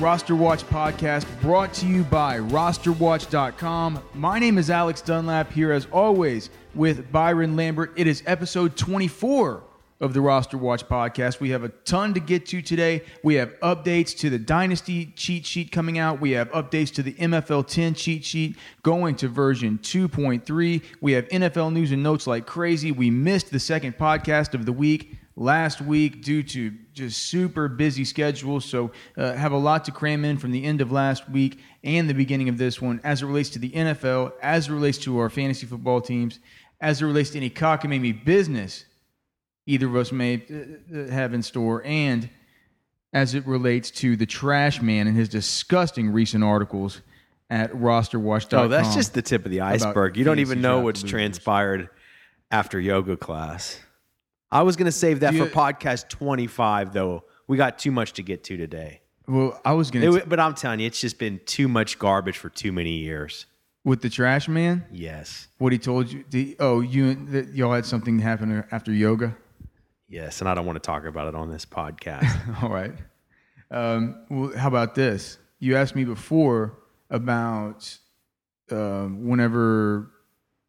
Roster Watch podcast brought to you by rosterwatch.com. My name is Alex Dunlap here as always with Byron Lambert. It is episode 24 of the Roster Watch podcast. We have a ton to get to today. We have updates to the Dynasty cheat sheet coming out. We have updates to the MFL 10 cheat sheet going to version 2.3. We have NFL news and notes like crazy. We missed the second podcast of the week last week due to just super busy schedule. So, uh, have a lot to cram in from the end of last week and the beginning of this one as it relates to the NFL, as it relates to our fantasy football teams, as it relates to any cockamamie business either of us may uh, uh, have in store, and as it relates to the trash man and his disgusting recent articles at rosterwatch.com. Oh, that's just the tip of the iceberg. You don't even know what's losers. transpired after yoga class. I was going to save that you, for podcast 25, though. We got too much to get to today. Well, I was going to. But I'm telling you, it's just been too much garbage for too many years. With the trash man? Yes. What he told you? Oh, you y'all had something happen after yoga? Yes, and I don't want to talk about it on this podcast. All right. Um, well, how about this? You asked me before about uh, whenever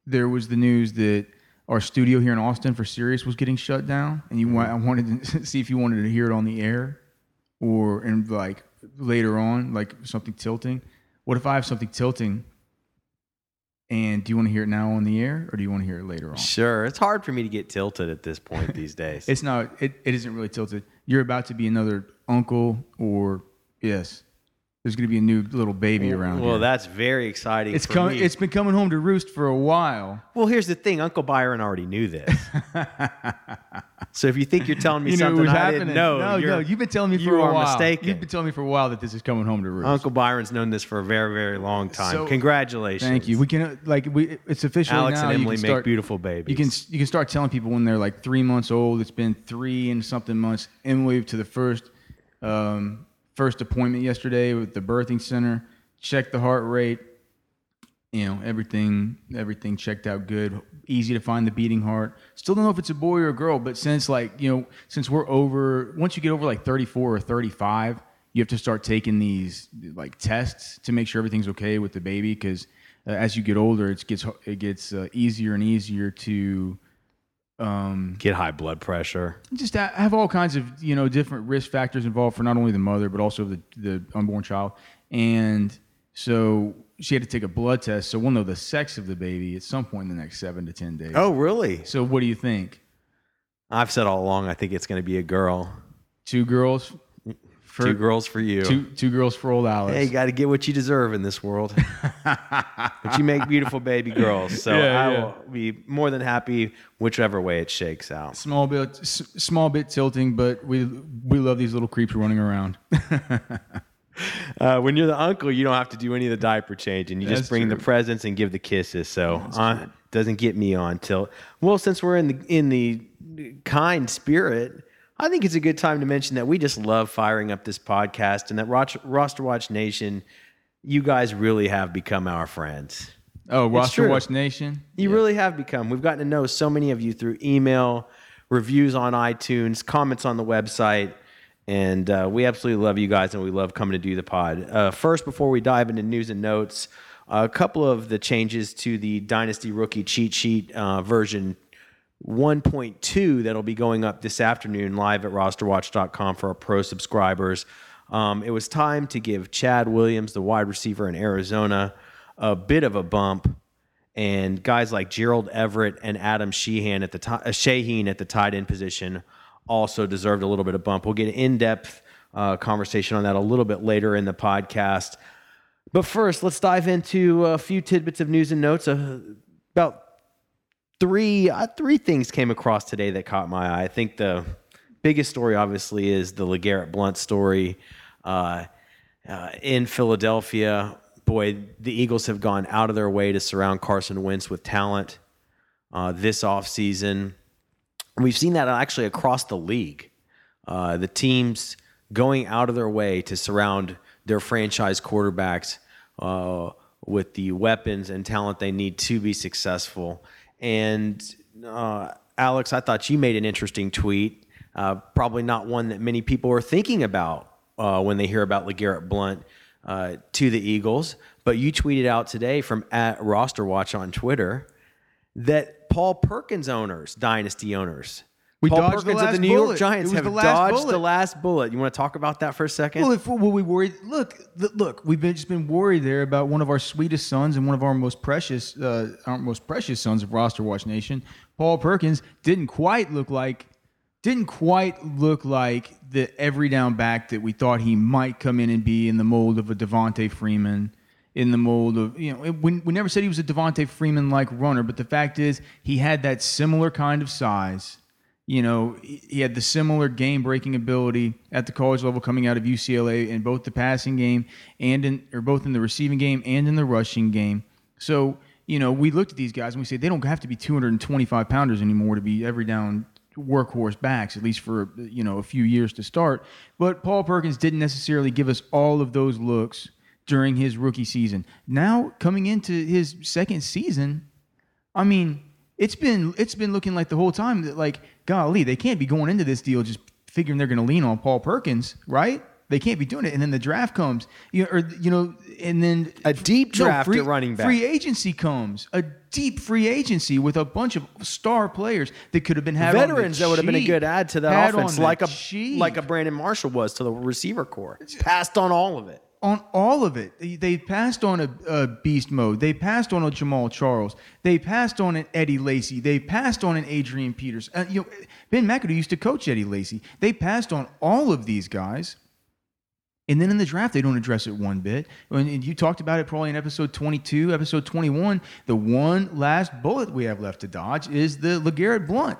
there was the news that our studio here in Austin for Sirius was getting shut down, and you want, mm-hmm. I wanted to see if you wanted to hear it on the air or and like later on, like something tilting. What if I have something tilting? And do you want to hear it now on the air, or do you want to hear it later on? Sure, it's hard for me to get tilted at this point these days. it's not. It, it isn't really tilted. You're about to be another uncle, or yes, there's going to be a new little baby around well, here. that's very exciting. It's coming. It's been coming home to roost for a while. Well, here's the thing: Uncle Byron already knew this. so if you think you're telling me you something I happening. didn't know, no, no, you've been telling me for a while. Mistaken. You've been telling me for a while that this is coming home to roost. Uncle Byron's known this for a very, very long time. So, Congratulations. Thank you. We can like we. It's official Alex now. and Emily start, make beautiful babies. You can you can start telling people when they're like three months old. It's been three and something months. Emily to the first. Um, first appointment yesterday with the birthing center. Checked the heart rate. You know everything. Everything checked out good. Easy to find the beating heart. Still don't know if it's a boy or a girl, but since like you know, since we're over, once you get over like 34 or 35, you have to start taking these like tests to make sure everything's okay with the baby because uh, as you get older, it gets it gets uh, easier and easier to um, get high blood pressure. Just have all kinds of you know different risk factors involved for not only the mother but also the the unborn child. And so she had to take a blood test. So we'll know the sex of the baby at some point in the next seven to ten days. Oh, really? So what do you think? I've said all along I think it's going to be a girl. Two girls. For, two girls for you. Two, two girls for old Alice. Hey, you got to get what you deserve in this world. but you make beautiful baby girls, so yeah, I yeah. will be more than happy whichever way it shakes out. Small bit, s- small bit tilting, but we we love these little creeps running around. Uh, when you're the uncle, you don't have to do any of the diaper changing. You That's just bring true. the presents and give the kisses. So uh, doesn't get me on till well. Since we're in the in the kind spirit, I think it's a good time to mention that we just love firing up this podcast and that Roster Watch Nation, you guys really have become our friends. Oh, Roster. Watch Nation. You really have become. We've gotten to know so many of you through email, reviews on iTunes, comments on the website, and uh, we absolutely love you guys and we love coming to do the pod. Uh, first, before we dive into news and notes, a couple of the changes to the Dynasty Rookie cheat sheet uh, version 1.2 that'll be going up this afternoon live at rosterwatch.com for our pro subscribers. Um, it was time to give Chad Williams, the wide receiver in Arizona, a bit of a bump and guys like Gerald Everett and Adam Sheehan at the t- uh, Shaheen at the tight end position also deserved a little bit of bump. We'll get in depth uh, conversation on that a little bit later in the podcast. But first, let's dive into a few tidbits of news and notes. Uh, about three uh, three things came across today that caught my eye. I think the biggest story, obviously, is the LeGarrette Blunt story uh, uh, in Philadelphia. Boy, the Eagles have gone out of their way to surround Carson Wentz with talent uh, this offseason. We've seen that actually across the league. Uh, the teams going out of their way to surround their franchise quarterbacks uh, with the weapons and talent they need to be successful. And uh, Alex, I thought you made an interesting tweet, uh, probably not one that many people are thinking about uh, when they hear about LeGarrette Blunt uh, to the Eagles. But you tweeted out today from at Roster Watch on Twitter that Paul Perkins owners, dynasty owners, We Paul dodged the Perkins of the last New York bullet. Giants have the last dodged bullet. the last bullet. You want to talk about that for a second? Well, if well, we worried, look, look, we've been just been worried there about one of our sweetest sons and one of our most precious, uh, our most precious sons of Roster Watch Nation, Paul Perkins, didn't quite look like, didn't quite look like the every down back that we thought he might come in and be in the mold of a Devonta Freeman. In the mold of you know, we, we never said he was a Devonta Freeman like runner, but the fact is he had that similar kind of size you know, he had the similar game breaking ability at the college level coming out of UCLA in both the passing game and in or both in the receiving game and in the rushing game. So, you know, we looked at these guys and we say they don't have to be 225 pounders anymore to be every down workhorse backs, at least for you know a few years to start. But Paul Perkins didn't necessarily give us all of those looks during his rookie season. Now coming into his second season, I mean, it's been it's been looking like the whole time that like, golly, they can't be going into this deal just figuring they're going to lean on Paul Perkins, right? They can't be doing it, and then the draft comes, you know, or you know, and then A deep draft free, at running back. Free agency comes, a deep free agency with a bunch of star players that could have been had veterans that would have been a good add to that offense, like a cheap. like a Brandon Marshall was to the receiver core. Passed on all of it. On all of it. They, they passed on a, a beast mode. They passed on a Jamaal Charles. They passed on an Eddie Lacy. They passed on an Adrian Peters. Uh, you know, Ben McAdoo used to coach Eddie Lacy. They passed on all of these guys. And then in the draft, they don't address it one bit. And you talked about it probably in episode 22, episode 21. The one last bullet we have left to dodge is the LeGarrette Blunt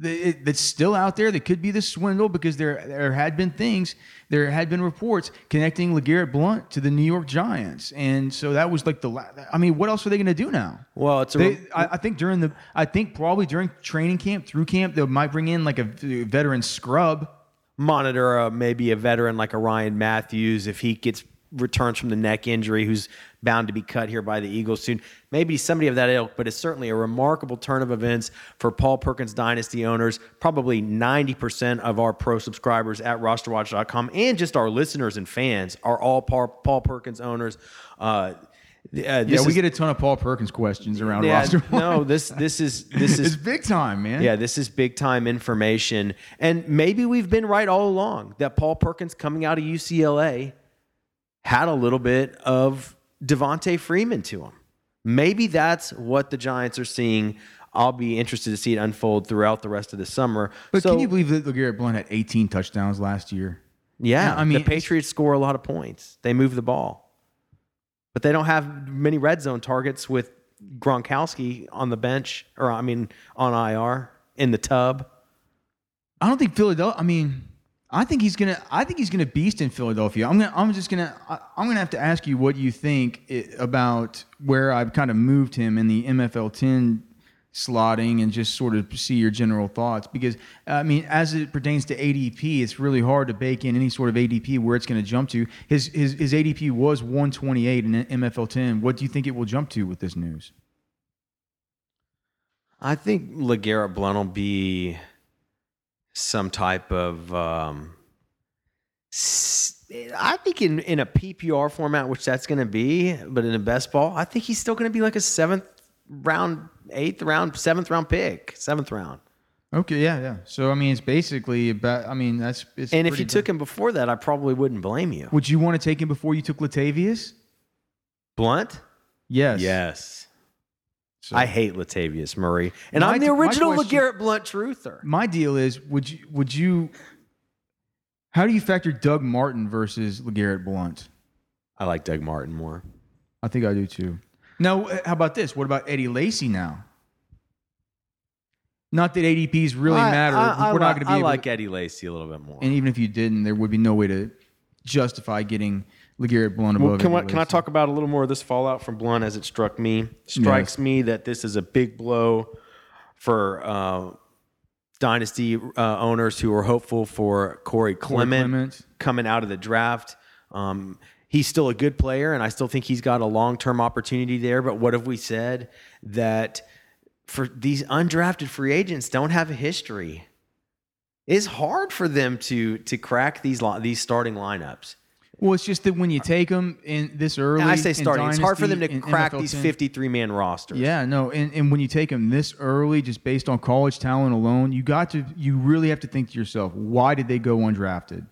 that's still out there that could be the swindle because there there had been things there had been reports connecting LeGarrette Blunt to the New York Giants. And so that was like the la- I mean what else are they going to do now? Well, it's a they, I, I think during the I think probably during training camp through camp they might bring in like a veteran scrub. Monitor uh, maybe a veteran like a Ryan Mathews if he gets returns from the neck injury who's bound to be cut here by the Eagles soon. Maybe somebody of that ilk, but it's certainly a remarkable turn of events for Paul Perkins dynasty owners. Probably 90% of our pro subscribers at rosterwatch.com and just our listeners and fans are all Paul, Perkins owners. Uh, uh, yeah we is- get a ton of Paul Perkins questions around yeah, roster no, this this is this it's is big time man yeah, this is big time information. And maybe we've been right all along that Paul Perkins coming out of UCLA had a little bit of Devonta Freeman to him. Maybe that's what the Giants are seeing. I'll be interested to see it unfold throughout the rest of the summer. but So, can you believe that LeGarrette Blunt had 18 touchdowns last year Yeah, I mean, the Patriots score a lot of points. They move the ball, but they don't have many red zone targets with Gronkowski on the bench, or I mean, on IR in the tub. I don't think Philadelphia. I mean, I think he's gonna. I think he's gonna beast in Philadelphia. I'm gonna. I'm just gonna. I, I'm gonna have to ask you what you think i about where I've kind of moved him in the MFL 10 slotting and just sort of see your general thoughts because I mean, as it pertains to ADP, it's really hard to bake in any sort of ADP where it's going to jump to. His his his ADP was 128 in MFL 10. What do you think it will jump to with this news? I think LeGarrette Blunt will be some type of. Um, I think in, in a PPR format, which that's going to be, but in a best ball, I think he's still going to be like a seventh round, eighth round, seventh round pick, seventh round. Okay, yeah, yeah. So I mean, it's basically about. I mean, that's. It's And if you took him before that, I probably wouldn't blame you. Would you want to take him before you took Latavius? Blunt? Yes. Yes. So I hate Latavius Murray, and My- I'm the original question- LeGarrette Blunt truther. my deal is, would you would you How do you factor Doug Martin versus LeGarrette Blunt? I like Doug Martin more. I think I do too. Now, uh, how about this? What about Eddie Lacy now? Not that ADPs really I, matter. I, I We're not going to be I able like Eddie Lacy a little bit more. and even if you didn't, there would be no way to justify getting LeGarrette Blunt above Well, can, I, can I talk about a little more of this fallout from Blunt as it struck me? Strikes Yes. me that this is a big blow for uh, dynasty uh, owners who are hopeful for Corey Clement, Clement. coming out of the draft. Um, he's still a good player, and I still think he's got a long term opportunity there. But what have we said that for these undrafted free agents don't have a history? It's hard for them to to crack these these starting lineups. Well, it's just that when you take them in this early, And I say in starting. It's hard for them to crack NFL these 10 53 man rosters. Yeah, no, and, and when you take them this early, just based on college talent alone, you got to you really have to think to yourself, why did they go undrafted?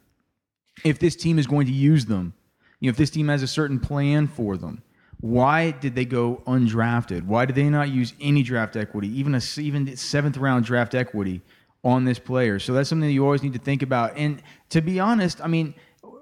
If this team is going to use them, you know, if this team has a certain plan for them, why did they go undrafted? Why did they not use any draft equity, even a even seventh round draft equity on this player? So that's something that you always need to think about. And to be honest, I mean,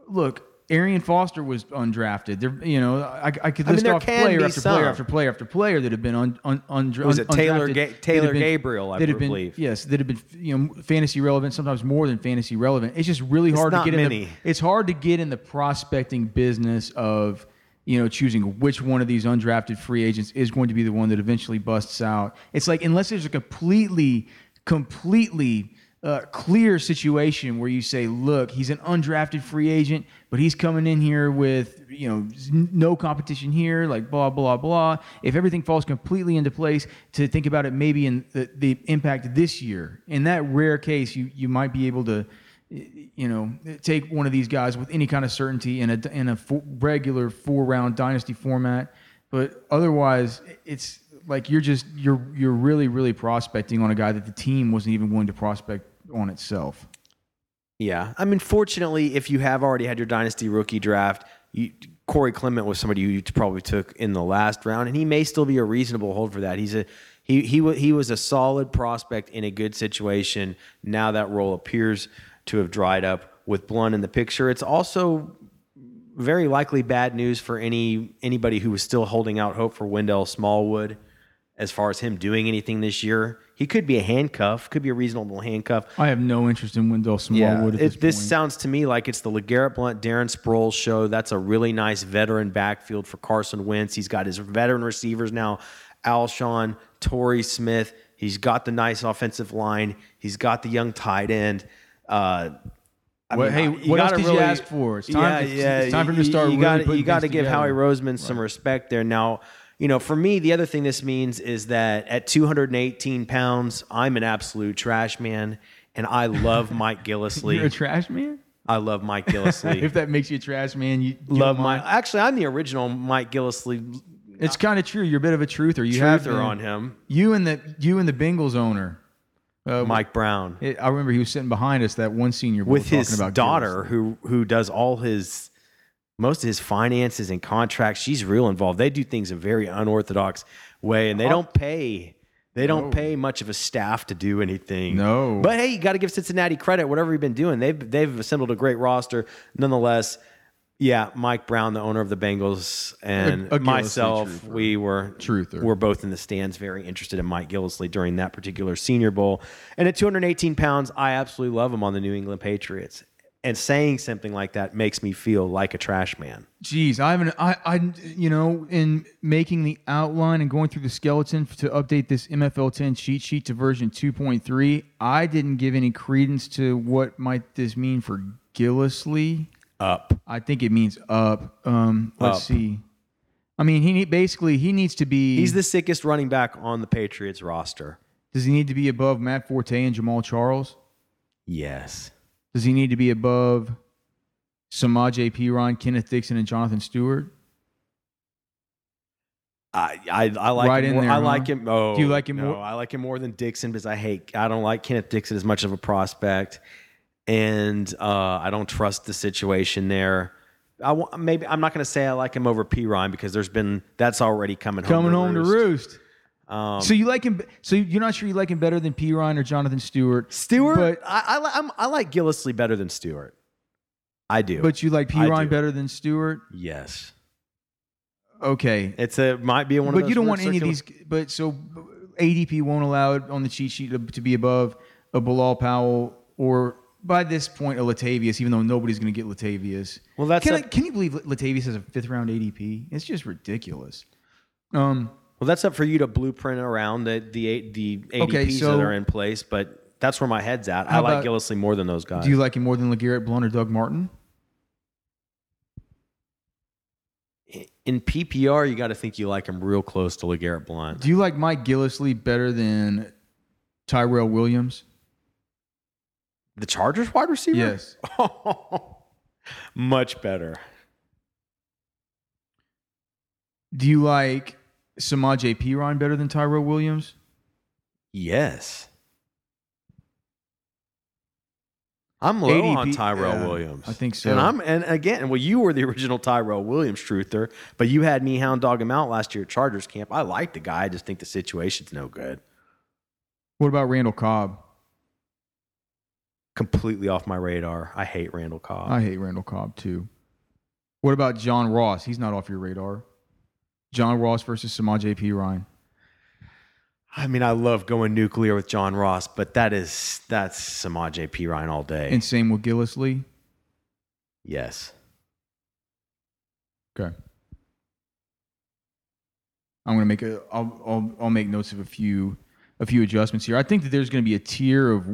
look. Arian Foster was undrafted. There, you know, I, I could I mean, list off player after some. player after player after player that have been un, un, undra- Was it Taylor Ga- Taylor been- Gabriel, I that have been- believe. yes, that have been you know fantasy relevant, sometimes more than fantasy relevant. It's just really hard not to get in. The, it's hard to get in the prospecting business of you know choosing which one of these undrafted free agents is going to be the one that eventually busts out. It's like unless there's a completely, completely. Uh, clear situation where you say, look, he's an undrafted free agent, but he's coming in here with you know no competition here, like blah blah blah. If everything falls completely into place, to think about it maybe in the, the impact this year. In that rare case, you you might be able to you know take one of these guys with any kind of certainty in a in a fo- regular four round dynasty format. But otherwise, it's like you're just you're you're really really prospecting on a guy that the team wasn't even willing to prospect on itself. Yeah. I mean, fortunately, if you have already had your dynasty rookie draft, you, Corey Clement was somebody you probably took in the last round, and he may still be a reasonable hold for that. He's a he he he was a solid prospect in a good situation. Now that role appears to have dried up with Blunt in the picture. It's also very likely bad news for any anybody who was still holding out hope for Wendell Smallwood as far as him doing anything this year. He could be a handcuff, could be a reasonable handcuff. I have no interest in Wendell Smallwood at it- this, this sounds to me like it's the LeGarrette Blunt, Darren Sproles show. That's a really nice veteran backfield for Carson Wentz. He's got his veteran receivers now, Alshon, Torrey Smith. He's got the nice offensive line. He's got the young tight end. Uh, I Well, hey, what else did you ask for? It's time- yeah, it's- yeah, it's time for him to you- start You really got putting you got to give together. Howie Roseman some respect there. Now, you know, for me, the other thing this means is that at 218 pounds, I'm an absolute trash man, and I love Mike Gillislee. You're a trash man. I love Mike Gillislee. if that makes you a trash man, you, love my. Actually, I'm the original Mike Gillislee It's kind of true. You're a bit of a truther. You have truther been. on him. You and the you and the Bengals owner, uh, Mike Brown It, I remember he was sitting behind us that one senior with talking his about daughter, Gillis. who who does all his most of his finances and contracts. She's real involved. They do things a very unorthodox way, and they don't pay. They don't pay much of a staff to do anything. No. but hey, you got to give Cincinnati credit. Whatever you've been doing, they've they've assembled a great roster. Nonetheless, yeah, Mike Brown, the owner of the Bengals, and a myself, we were Truther. were both in the stands, very interested in Mike Gillislee during that particular Senior Bowl. And at 218 pounds, I absolutely love him on the New England Patriots. And saying something like that makes me feel like a trash man. Jeez, I haven't. I, I, you know, in making the outline and going through the skeleton to update this MFL 10 cheat sheet to version 2.3, I didn't give any credence to what might this mean for Gillislee. Up. I think it means up. Um, let's Up. see. I mean, he need, basically he needs to be. He's the sickest running back on the Patriots roster. does he need to be above Matt Forte and Jamaal Charles? Yes. Does he need to be above Samaj P. Ron, Kenneth Dixon, and Jonathan Stewart? I, I, I like Right him more. there, I huh? like him. Oh, Do you like him no, more- I like him more than Dixon because I hate. I don't like Kenneth Dixon as much of a prospect, and uh, I don't trust the situation there. I maybe I'm not going to say I like him over Perine because there's been that's already coming home Coming to home roost. to roost. Um, So you like him? So you're not sure you like him better than Perine or Jonathan Stewart? Stewart, but I, I, I'm, I like Gillislee better than Stewart. I do. But you like I Perine do. better than Stewart? yes, Okay. it's a might be one of But you don't want any of these. But so ADP won't allow it on the cheat sheet to, to be above a Bilal Powell or by this point a Latavius, even though nobody's going to get Latavius. Well, that's can, up- I, can you believe Latavius has a fifth round ADP? It's just ridiculous. Um, Well, that's up for you to blueprint around the the the ADPs Okay, so- that are in place, but that's where my head's at. I like Gillislee more than those guys. do you like him more than Legarrette Blunt or Doug Martin? in PPR, you got to think you like him real close to Legarrette Blunt. Do you like Mike Gillislee better than Tyrell Williams? The Chargers wide receiver? Yes. Much better. Do you like Samaj P. Ryan better than Tyrell Williams? Yes. I'm low on Tyrell yeah, Williams. I think so. And I'm and again, well, you were the original Tyrell Williams truther, but you had me hound dog him out last year at Chargers camp. I like the guy, I just think the situation's no good. What about Randall Cobb? Completely off my radar. I hate Randall Cobb. I hate Randall Cobb too. What about John Ross? He's not off your radar. John Ross versus Samaj P. Ryan. I mean, I love going nuclear with John Ross, but that is that's Samaj P. Ryan all day. And same with Gillislee. yes. Okay. I'm gonna make a. I'll, I'll I'll make notes of a few a few adjustments here. I think that there's gonna be a tier of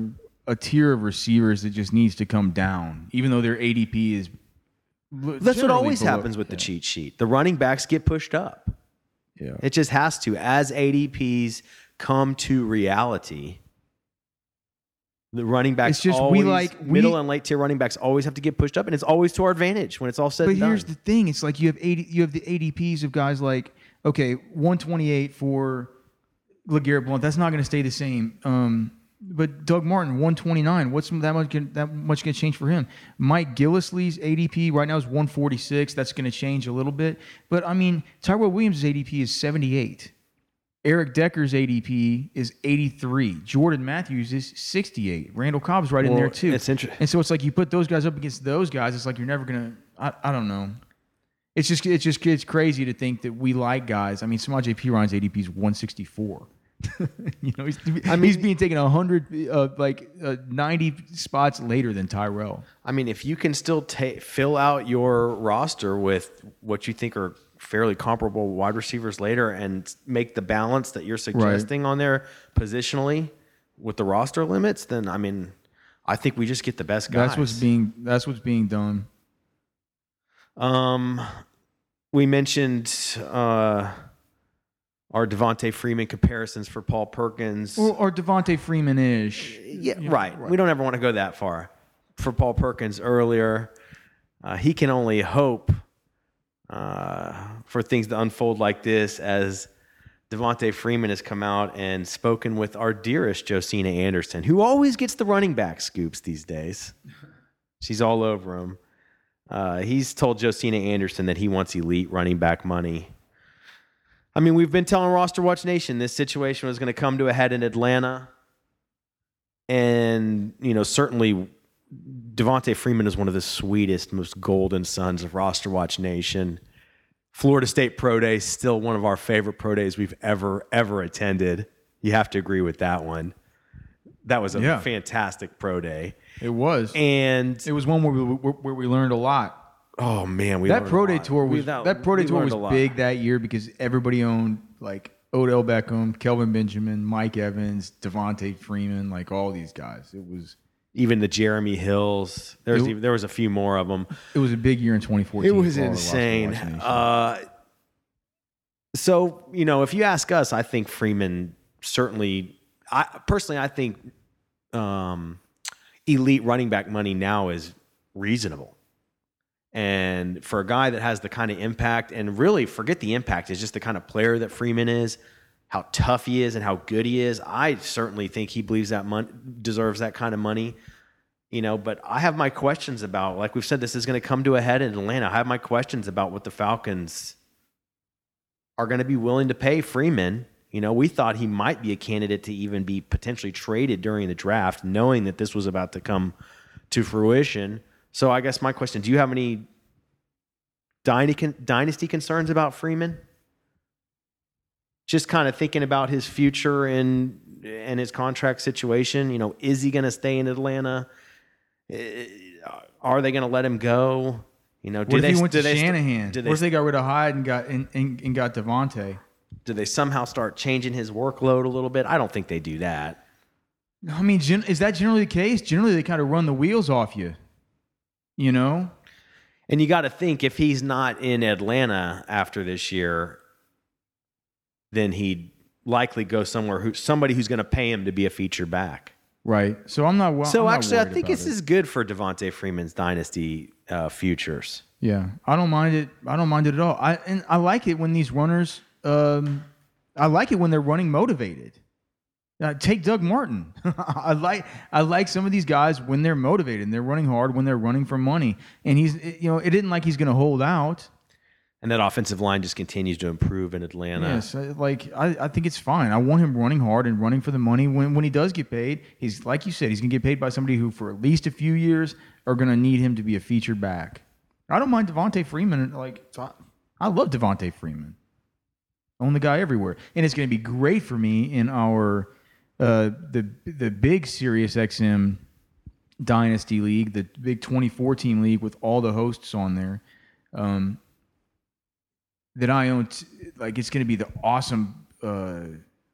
a tier of receivers that just needs to come down, even though their ADP is. That's what always happens with the cheat sheet. The running backs get pushed up. Yeah. It just has to. As ADPs come to reality, the running backs It's just we always, like- we- middle and late tier running backs always have to get pushed up, and it's always to our advantage when it's all said But and done. here's the thing: it's like you have eighty, you have the ADPs of guys like okay, one twenty eight for Legarrette Blunt. That's not going to stay the same. Um, but Doug Martin, one twenty nine. What's that much? Gonna, that much going to change for him? Mike Gillislee's ADP right now is one forty six. That's going to change a little bit. But I mean, Tyrell Williams' ADP is seventy eight. Eric Decker's ADP is 83. Jordan Matthews is 68. Randall Cobb's right in there too. it's interesting. And so it's like you put those guys up against those guys. It's like you're never gonna. I, I don't know. It's just it's just it's crazy to think that we like guys. I mean, Samaje Perine's ADP is 164. you know, he's, I mean, he's being taken 100, uh, like uh, 90 spots later than Tyrell. I mean, if you can still ta- fill out your roster with what you think are fairly comparable wide receivers later and make the balance that you're suggesting on there positionally with the roster limits, then I mean, I think we just get the best guys. That's what's being that's what's being done. Um, we mentioned uh, our Devonta Freeman comparisons for Paul Perkins. Or, or Devonta Freeman ish. yeah, right. We don't ever want to go that far. For Paul Perkins earlier, uh, he can only hope uh, for things to unfold like this as Devonta Freeman has come out and spoken with our dearest Josina Anderson, who always gets the running back scoops these days. She's all over him. Uh, he's told Josina Anderson that he wants elite running back money. I mean, we've been telling Roster Watch Nation this situation was going to come to a head in Atlanta. And, you know, certainly Devonta Freeman is one of the sweetest, most golden sons of Roster Watch Nation. Florida State Pro Day, still one of our favorite pro days we've ever, ever attended. You have to agree with that one. That was a Yeah. fantastic pro day. It was. And it was one where we where we learned a lot. Oh man, we that pro day tour was that, pro day tour was big that year because everybody owned like Odell Beckham, Kelvin Benjamin, Mike Evans, Devonta Freeman, like all these guys. It was Even the Jeremy Hills. There was It- even, there was a few more of them. it was a big year in 2014. It was for all the Roster insane. Uh, so you know, if you ask us, I think Freeman certainly. I personally, I think um, elite running back money now is reasonable. And for a guy that has the kind of impact, and really forget the impact, is just the kind of player that Freeman is, how tough he is, and how good he is. I certainly think he believes that mon- deserves that kind of money you know but i have my questions about like we've said this is going to come to a head in atlanta i have my questions about what the falcons are going to be willing to pay freeman you know we thought he might be a candidate to even be potentially traded during the draft knowing that this was about to come to fruition So I guess my question: Do you have any dynasty dynasty concerns about Freeman? Just kind of thinking about his future and and his contract situation. You know, is he going to stay in Atlanta? Are they going to let him go? You know, What they he went to they st- Shanahan? do What they if they got rid of Hyde and got and, and, and got Devonta? do they somehow start changing his workload a little bit? I don't think they do that. I mean, gen- is that generally the case? Generally, they kind of run the wheels off you. You know, And you got to think if he's not in Atlanta after this year, then he'd likely go somewhere who somebody who's going to pay him to be a feature back. right? So I'm not. Well, so I'm not actually, I think this it. is good for Devonta Freeman's dynasty uh, futures. Yeah, I don't mind it. I don't mind it at all. I and I like it when these runners. Um, I like it when they're running motivated. Uh, take Doug Martin. I like I like some of these guys when they're motivated and they're running hard when they're running for money. And he's you know it isn't like he's going to hold out. And that offensive line just continues to improve in Atlanta. Yes, like I, I think it's fine. I want him running hard and running for the money when when he does get paid. He's like you said, he's going to get paid by somebody who for at least a few years are going to need him to be a featured back. I don't mind Devonta Freeman. Like I love Devonta Freeman. Own the guy everywhere, and it's going to be great for me in our uh, the the big Sirius XM Dynasty League, the big 24 team league with all the hosts on there. Um, that I own, t- like it's going to be the awesome, uh,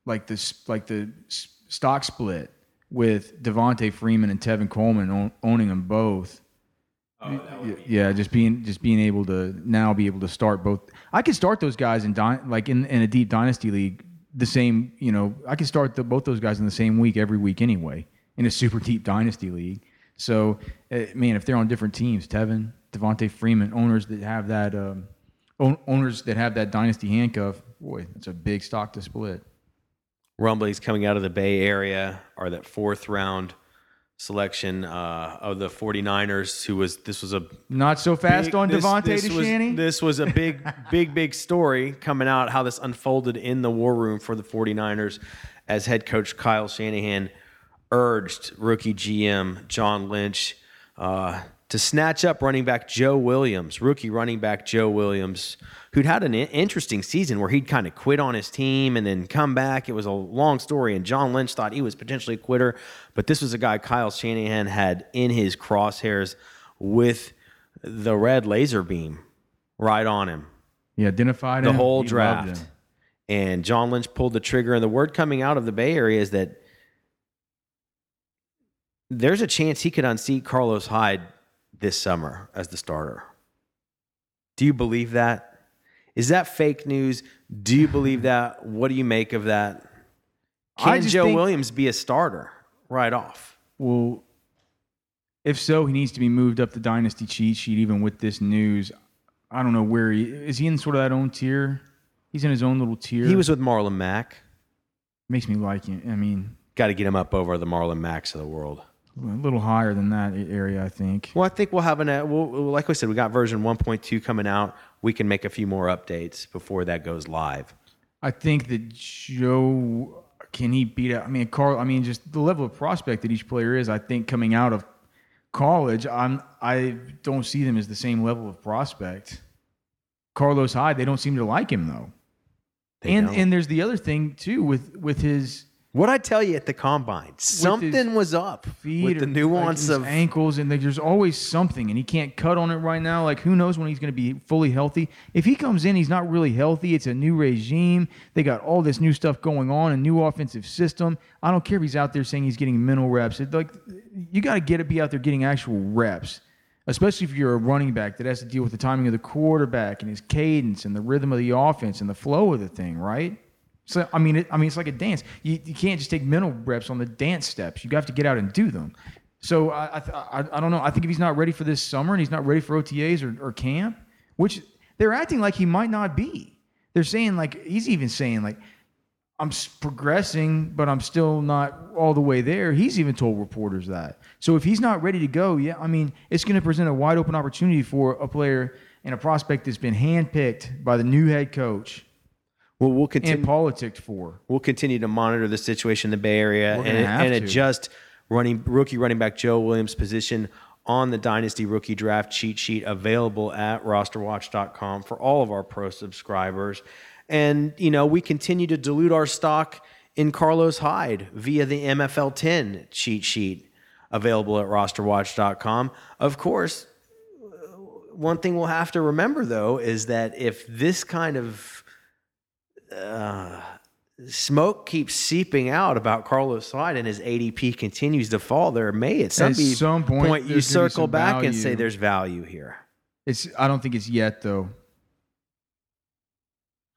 like this, like the s- stock split with Devonta Freeman and Tevin Coleman own, owning them both. Y- yeah, just being just being able to now be able to start both. I could start those guys in dy- like in, in a deep dynasty league the same. You know, I could start the, both those guys in the same week every week anyway in a super deep dynasty league. So, uh, man, if they're on different teams, Tevin, Devonta Freeman, owners that have that um, own- owners that have that dynasty handcuff, boy, that's a big stock to split. rumblings coming out of the Bay Area are that fourth round selection uh, of the 49ers, who was this was a Not so fast big- on this- Devontae this was, DeShaney. this was a big, big, big story coming out how this unfolded in the war room for the 49ers as head coach Kyle Shanahan urged rookie GM John Lynch uh, to snatch up running back Joe Williams, rookie running back Joe Williams, who'd had an interesting season where he'd kind of quit on his team and then come back. It was a long story, and John Lynch thought he was potentially a quitter, but this was a guy Kyle Shanahan had in his crosshairs with the red laser beam right on him he identified the him. whole draft. And John Lynch pulled the trigger. And the word coming out of the Bay Area is that there's a chance he could unseat Carlos Hyde this summer as the starter. Do you believe that? Is that fake news? Do you believe that? What do you make of that? Can Joe think- Williams be a starter right off? Well, if so, he needs to be moved up the dynasty cheat sheet. Even with this news, I don't know where he is. He in sort of that own tier. He's in his own little tier. He was with Marlon Mack. makes me like him. I mean, Got to get him up over the Marlon Macks of the world. A little higher than that area, I think. Well, I think we'll have an. Uh, we'll, we'll- like I said, we got version 1.2 coming out. We can make a few more updates before that goes live. I think that Joe can he beat out. I mean, Carl. I mean, just the level of prospect that each player is. I think coming out of college, I'm I don't see them as the same level of prospect. Carlos Hyde, they don't seem to like him though. They and don't. and there's the other thing too with with his What I tell you at the combine, something was up feet with the or, like, nuance of ankles, and like, there's always something, and he can't cut on it right now. Like who knows when he's going to be fully healthy? If he comes in, he's not really healthy. It's a new regime. They got all this new stuff going on, a new offensive system. I don't care if he's out there saying he's getting mental reps. It, like you got to get to be out there getting actual reps. Especially if you're a running back that has to deal with the timing of the quarterback and his cadence and the rhythm of the offense and the flow of the thing, right? So I mean, it, I mean, it's like a dance. You, you can't just take mental reps on the dance steps. You have to get out and do them. So I, I, I, don't know. I think if he's not ready for this summer and he's not ready for OTAs or, or camp, which they're acting like he might not be. They're saying like he's even saying like I'm progressing, but I'm still not all the way there. He's even told reporters that. So if he's not ready to go, yeah, I mean, it's going to present a wide open opportunity for a player and a prospect that's been handpicked by the new head coach well, we'll and continue. politicked for. we'll continue to monitor the situation in the Bay Area and, and adjust running rookie running back Joe Williams' position on the Dynasty Rookie Draft cheat sheet available at rosterwatch.com for all of our pro subscribers. And, you know, we continue to dilute our stock in Carlos Hyde via the MFL 10 cheat sheet available at rosterwatch.com. Of course, one thing we'll have to remember though is that if this kind of uh, smoke keeps seeping out about Carlos Hyde and his ADP continues to fall, there may at some, At be- some point, you gonna be circle back and say there's value here. It's. I don't think it's yet though.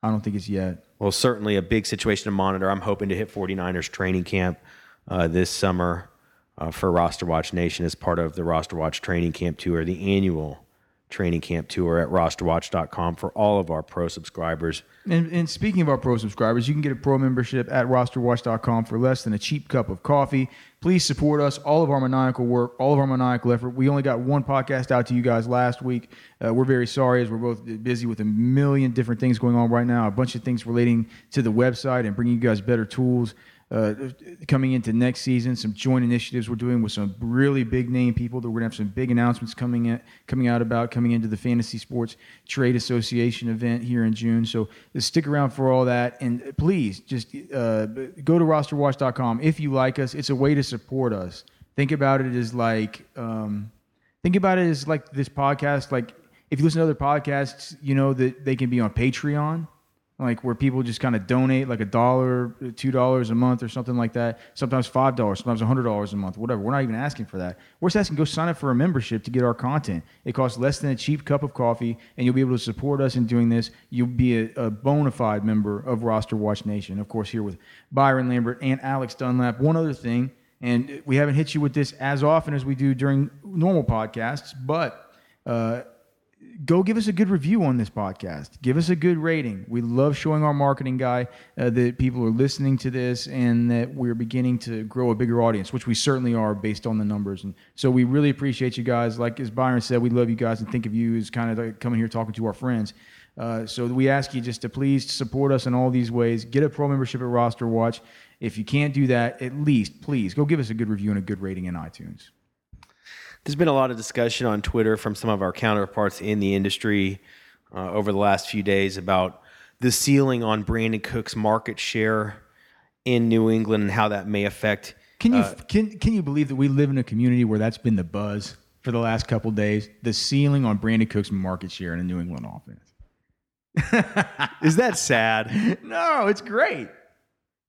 I don't think it's yet. Well, certainly a big situation to monitor. I'm hoping to hit 49ers training camp uh, this summer uh, for Roster Watch Nation as part of the Roster Watch training camp tour, the annual training camp tour at rosterwatch.com for all of our pro subscribers. And, and speaking of our pro subscribers, you can get a pro membership at rosterwatch.com for less than a cheap cup of coffee. Please support us, all of our maniacal work, all of our maniacal effort. We only got one podcast out to you guys last week. Uh, we're very sorry as we're both busy with a million different things going on right now, a bunch of things relating to the website and bringing you guys better tools. Uh, coming into next season, some joint initiatives we're doing with some really big name people that we're gonna have some big announcements coming in, coming out about coming into the Fantasy Sports Trade Association event here in June. So stick around for all that, and please just uh, go to rosterwatch.com if you like us. It's a way to support us. Think about it as like um, think about it as like this podcast. Like if you listen to other podcasts, you know that they can be on Patreon like where people just kind of donate like a dollar, two dollars a month or something like that. Sometimes five dollars, sometimes a hundred dollars a month, whatever. We're not even asking for that. We're just asking go sign up for a membership to get our content. It costs less than a cheap cup of coffee, and you'll be able to support us in doing this. You'll be a, a bona fide member of Roster Watch Nation. Of course, here with Byron Lambert and Alex Dunlap. One other thing, and we haven't hit you with this as often as we do during normal podcasts, but. Uh, go give us a good review on this podcast. Give us a good rating. We love showing our marketing guy uh, that people are listening to this and that we're beginning to grow a bigger audience, which we certainly are based on the numbers. And so we really appreciate you guys. Like as Byron said, we love you guys and think of you as kind of like coming here talking to our friends. Uh, so we ask you just to please support us in all these ways. Get a pro membership at Roster Watch. If you can't do that, at least please go give us a good review and a good rating in iTunes. There's been a lot of discussion on Twitter from some of our counterparts in the industry uh, over the last few days about the ceiling on Brandin Cook's market share in New England and how that may affect. Can you can can you believe that we live in a community where that's been the buzz for the last couple days? The ceiling on Brandin Cook's market share in the New England offense. Is that sad? No, it's great.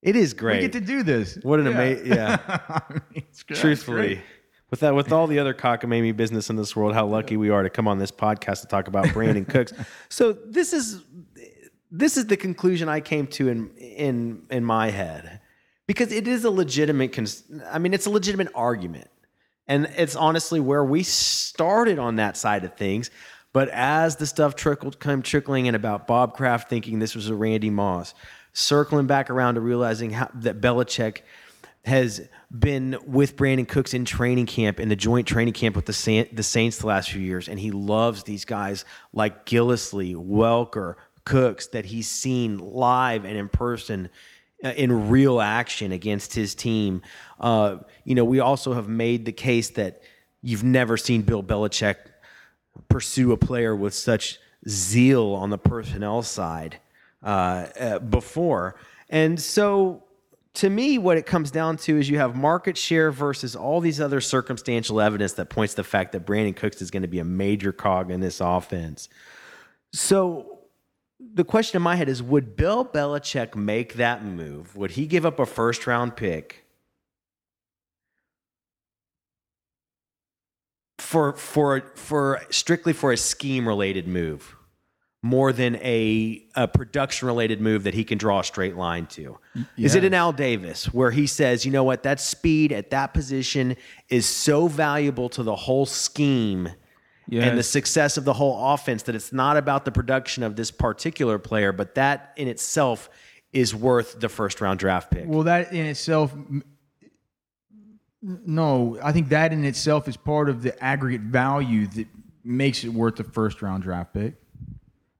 It is great. We get to do this. what an Yeah. amazing, yeah. I mean. Truthfully, with that, with all the other cockamamie business in this world, how lucky we are to come on this podcast to talk about Brandin Cooks. So this is this is the conclusion I came to in in in my head because it is a legitimate. Cons- I mean, it's a legitimate argument, and it's honestly where we started on that side of things. But as the stuff trickled, came trickling in about Bob Kraft thinking this was a Randy Moss, circling back around to realizing how, that Belichick has been with Brandin Cooks in training camp in the joint training camp with the Sa- the Saints the last few years, and he loves these guys like Gillislee, Welker, Cooks that he's seen live and in person uh, in real action against his team. Uh, you know, we also have made the case that you've never seen Bill Belichick pursue a player with such zeal on the personnel side uh, uh, before. And so, to me, what it comes down to is you have market share versus all these other circumstantial evidence that points to the fact that Brandin Cooks is going to be a major cog in this offense. So, the question in my head is would Bill Belichick make that move? Would he give up a first round pick for for for strictly for a scheme related move more than a, a production related move that he can draw a straight line to? Is it an Al Davis where he says, you know what, that speed at that position is so valuable to the whole scheme and the success of the whole offense that it's not about the production of this particular player, but that in itself is worth the first round draft pick? Well, that in itself, no, I think that in itself is part of the aggregate value that makes it worth the first round draft pick.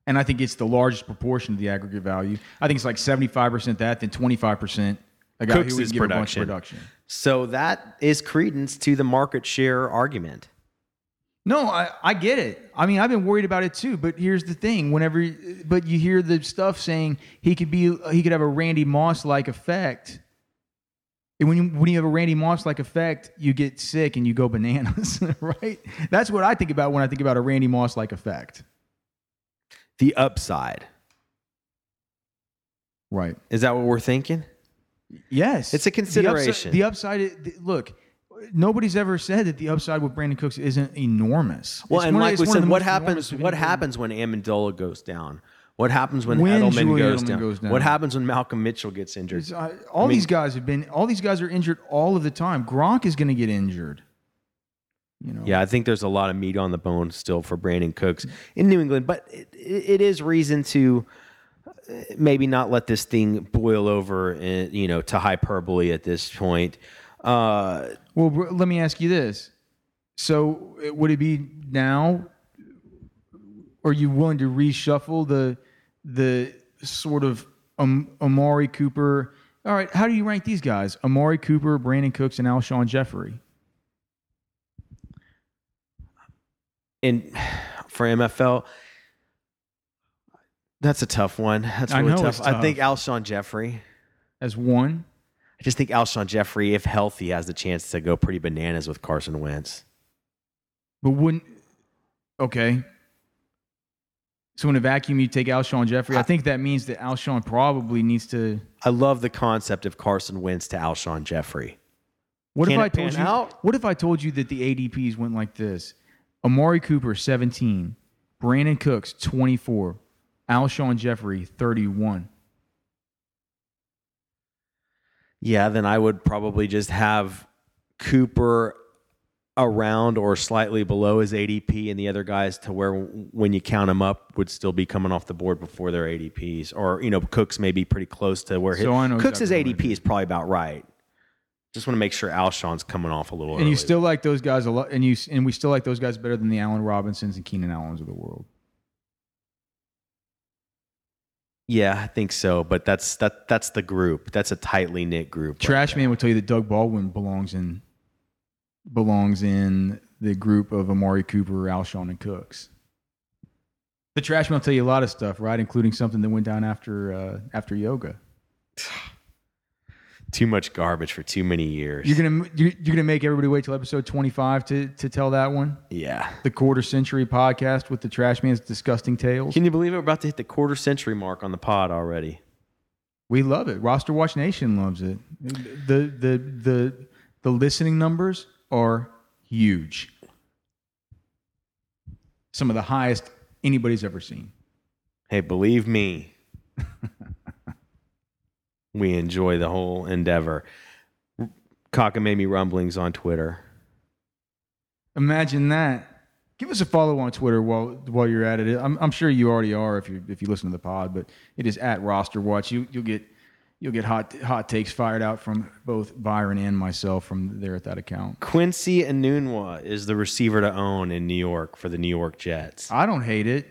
And I think it's the largest proportion of the aggregate value. I think it's like 75% that, then 25% Cooks' who would give a bunch production. production. So that is credence to the market share argument. No, I, I get it. I mean, I've been worried about it too. But here's the thing: whenever, but you hear the stuff saying he could be, he could have a Randy Moss like effect. And when you when you have a Randy Moss like effect, you get sick and you go bananas, right? That's what I think about when I think about a Randy Moss like effect. The upside. Right. Is that what we're thinking? Yes, It's a consideration. The upside, the upside look, nobody's ever said that the upside with Brandin Cooks isn't enormous. Well, It's and like we said, what happens? What happens when Amendola goes down? What happens when, When Edelman, goes, Edelman down? goes down. What happens when Malcolm Mitchell gets injured? Uh, all mean- these guys have been. All these guys are injured all of the time. Gronk is going to get injured. You know. Yeah, I think there's a lot of meat on the bone still for Brandin Cooks in New England, but it, it is reason to uh, maybe not let this thing boil over, in, you know, to hyperbole at this point. Uh, Well, let me ask you this. So, uh, would it be now? Are you willing to reshuffle the the sort of um, Amari Cooper? All right, how do you rank these guys? Amari Cooper, Brandin Cooks, and Alshon Jeffery. In for MFL, that's a tough one. That's I really know tough. it's I think tough. Alshon Jeffery. as one. I just think Alshon Jeffery, if healthy, has the chance to go pretty bananas with Carson Wentz. But wouldn't okay. So in a vacuum, you take Alshon Jeffery. I think that means that Alshon probably needs to. I love the concept of Carson Wentz to Alshon Jeffery. What Can if I told you? out? What if I told you that the ADPs went like this: Amari Cooper, seventeen; Brandin Cooks, twenty-four; Alshon Jeffery, thirty-one. Yeah, then I would probably just have Cooper around or slightly below his ADP, and the other guys to where when you count them up would still be coming off the board before their ADPs, or you know, Cooks may be pretty close to where his So Cooks' exactly ADP is probably about right. Just want to make sure Alshon's coming off a little. And you still like those guys a lot, and you and we still like those guys better than the Allen Robinsons and Keenan Allens of the world. yeah, I think so, but that's that that's the group. That's a tightly knit group. right Trash there. man would tell you that Doug Baldwin belongs in belongs in the group of Amari Cooper, Alshon, and Cooks. The trash man will tell you a lot of stuff, right? Including something that went down after uh, after yoga. Too much garbage for too many years. You're gonna you're, you're gonna make everybody wait till episode 25 to to tell that one. yeah. The quarter century podcast with the trash man's disgusting tales. Can you believe it? We're about to hit the quarter century mark on the pod already. We love it. Roster Watch Nation loves it. The the the the listening numbers are huge. Some of the highest anybody's ever seen. Hey, believe me, we enjoy the whole endeavor. Cockamamie rumblings on Twitter. Imagine that. Give us a follow on Twitter while while you're at it. I'm, I'm sure you already are if you if you listen to the pod, but it is at Roster Watch. You you'll get you'll get hot hot takes fired out from both Byron and myself from there at that account. Quincy Enunwa is the receiver to own in New York for the New York Jets. I don't hate it.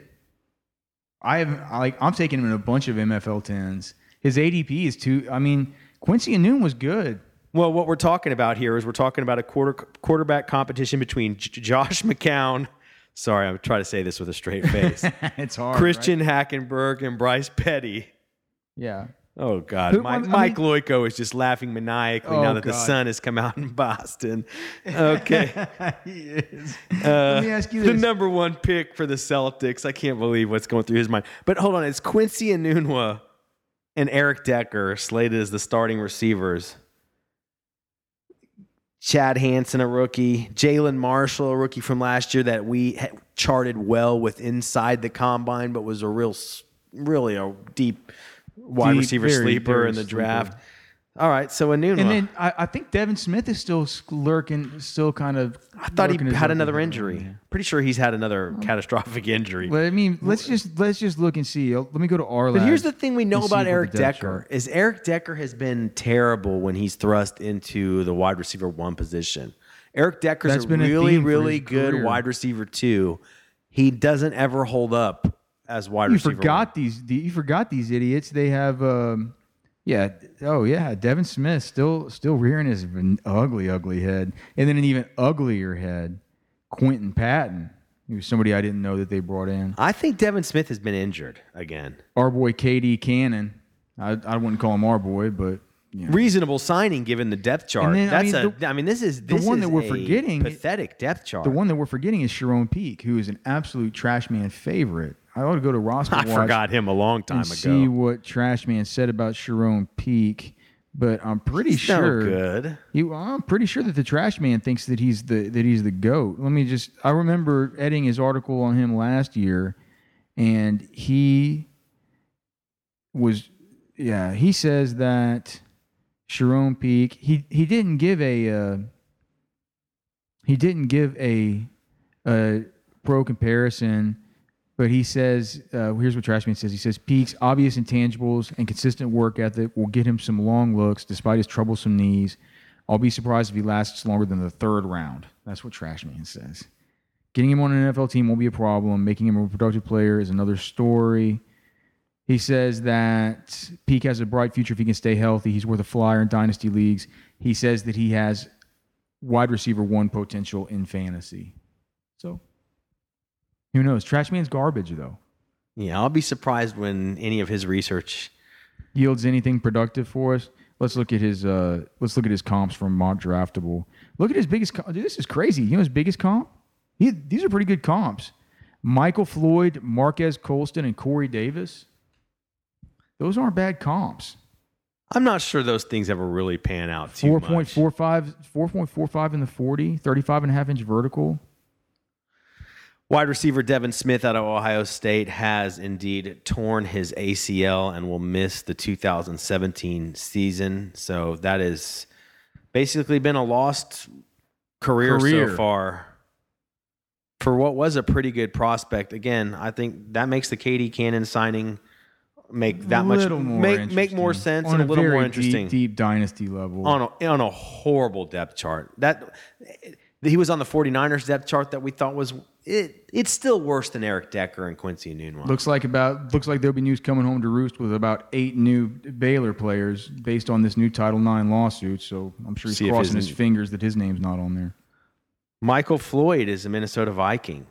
I have like I'm taking him in a bunch of MFL tens. His ADP is too. I mean, Quincy and Noon was good. Well, what we're talking about here is we're talking about a quarter quarterback competition between J- Josh McCown. Sorry, I'm trying to say this with a straight face. it's hard. Christian Hackenberg and Bryce Petty. Yeah. Oh God, Who- Mike, I mean- Mike Loico is just laughing maniacally now Oh, that the sun has come out in Boston. Okay, he is. Uh, Let me ask you the number one pick for the Celtics. I can't believe what's going through his mind. But hold on, it's Quincy and Enunwa and Eric Decker slated as the starting receivers. Chad Hansen, a rookie. Jalin Marshall, a rookie from last year that we charted well with inside the combine, but was a real, really a deep wide Deep, receiver sleeper in the sleeper. draft. All right, so a Enunwa. And then I, I think Devin Smith is still lurking, still kind of. I thought he had another injury. there. Pretty sure he's had another catastrophic injury. But I mean, let's just let's just look and see. Let me go to our. But here's the thing we know about Eric Decker is Eric Decker has been terrible when he's thrust into the wide receiver one position. Eric Decker's That's a been a really, theme really good career. wide receiver two. He doesn't ever hold up as wide You receiver. forgot these. the- You forgot these idiots. They have. Um, yeah. Oh yeah. Devin Smith still still rearing his ugly, ugly head, and then an even uglier head. Quinton Patton. He was somebody I didn't know that they brought in. I think Devin Smith has been injured again. Our boy KD Cannon. I, I wouldn't call him our boy, but you know. Reasonable signing given the depth chart. Then, I That's mean, a. the- I mean, this is the one is that we're forgetting- Pathetic depth chart. the one that we're forgetting is Charone Peake, who is an absolute trash man favorite. I ought to go to roster I watch forgot him a long time and ago. see what trash man said about Charone Peake. But I'm pretty no sure good. He, I'm pretty sure that the trash man thinks that he's the that he's the goat. Let me just. I remember editing his article on him last year, and he was, yeah, he says that Charone Peake. He he didn't give a uh, he didn't give a a pro comparison. But he says, uh, here's what Trashman says. He says, Peake's obvious intangibles and consistent work ethic will get him some long looks despite his troublesome knees. I'll be surprised if he lasts longer than the third round. That's what Trashman says. Getting him on an NFL team won't be a problem. Making him a productive player is another story. He says that Peake has a bright future if he can stay healthy. He's worth a flyer in dynasty leagues. He says that he has wide receiver one potential in fantasy. So who knows? Trashman's garbage though. Yeah, I'll be surprised when any of his research. Yields anything productive for us? Let's look at his uh let's look at his comps from MockDraftable. Look at his biggest comp. Dude, this is crazy. You know his biggest comp? He, these are pretty good comps. Michael Floyd, Marquez Colston, and Corey Davis. Those aren't bad comps. I'm not sure those things ever really pan out too much. 4.45 4.45 in the 40, 35 and a half inch vertical. Wide receiver Devin Smith out of Ohio State has indeed torn his ACL and will miss the 2017 season. So that has basically been a lost career, Career. so far for what was a pretty good prospect. Again, I think that makes the KD Cannon signing make that much more make make more sense On and a little very more interesting Deep, deep dynasty level. on a, on a horrible depth chart. That he was on the 49ers depth chart that we thought was it, it's still worse than Eric Decker and Quincy Enunwa. Looks like about looks like there'll be news coming home to roost with about eight new Baylor players based on this new Title IX lawsuit. So I'm sure he's See crossing his- his fingers that his name's not on there. Michael Floyd is a Minnesota Viking.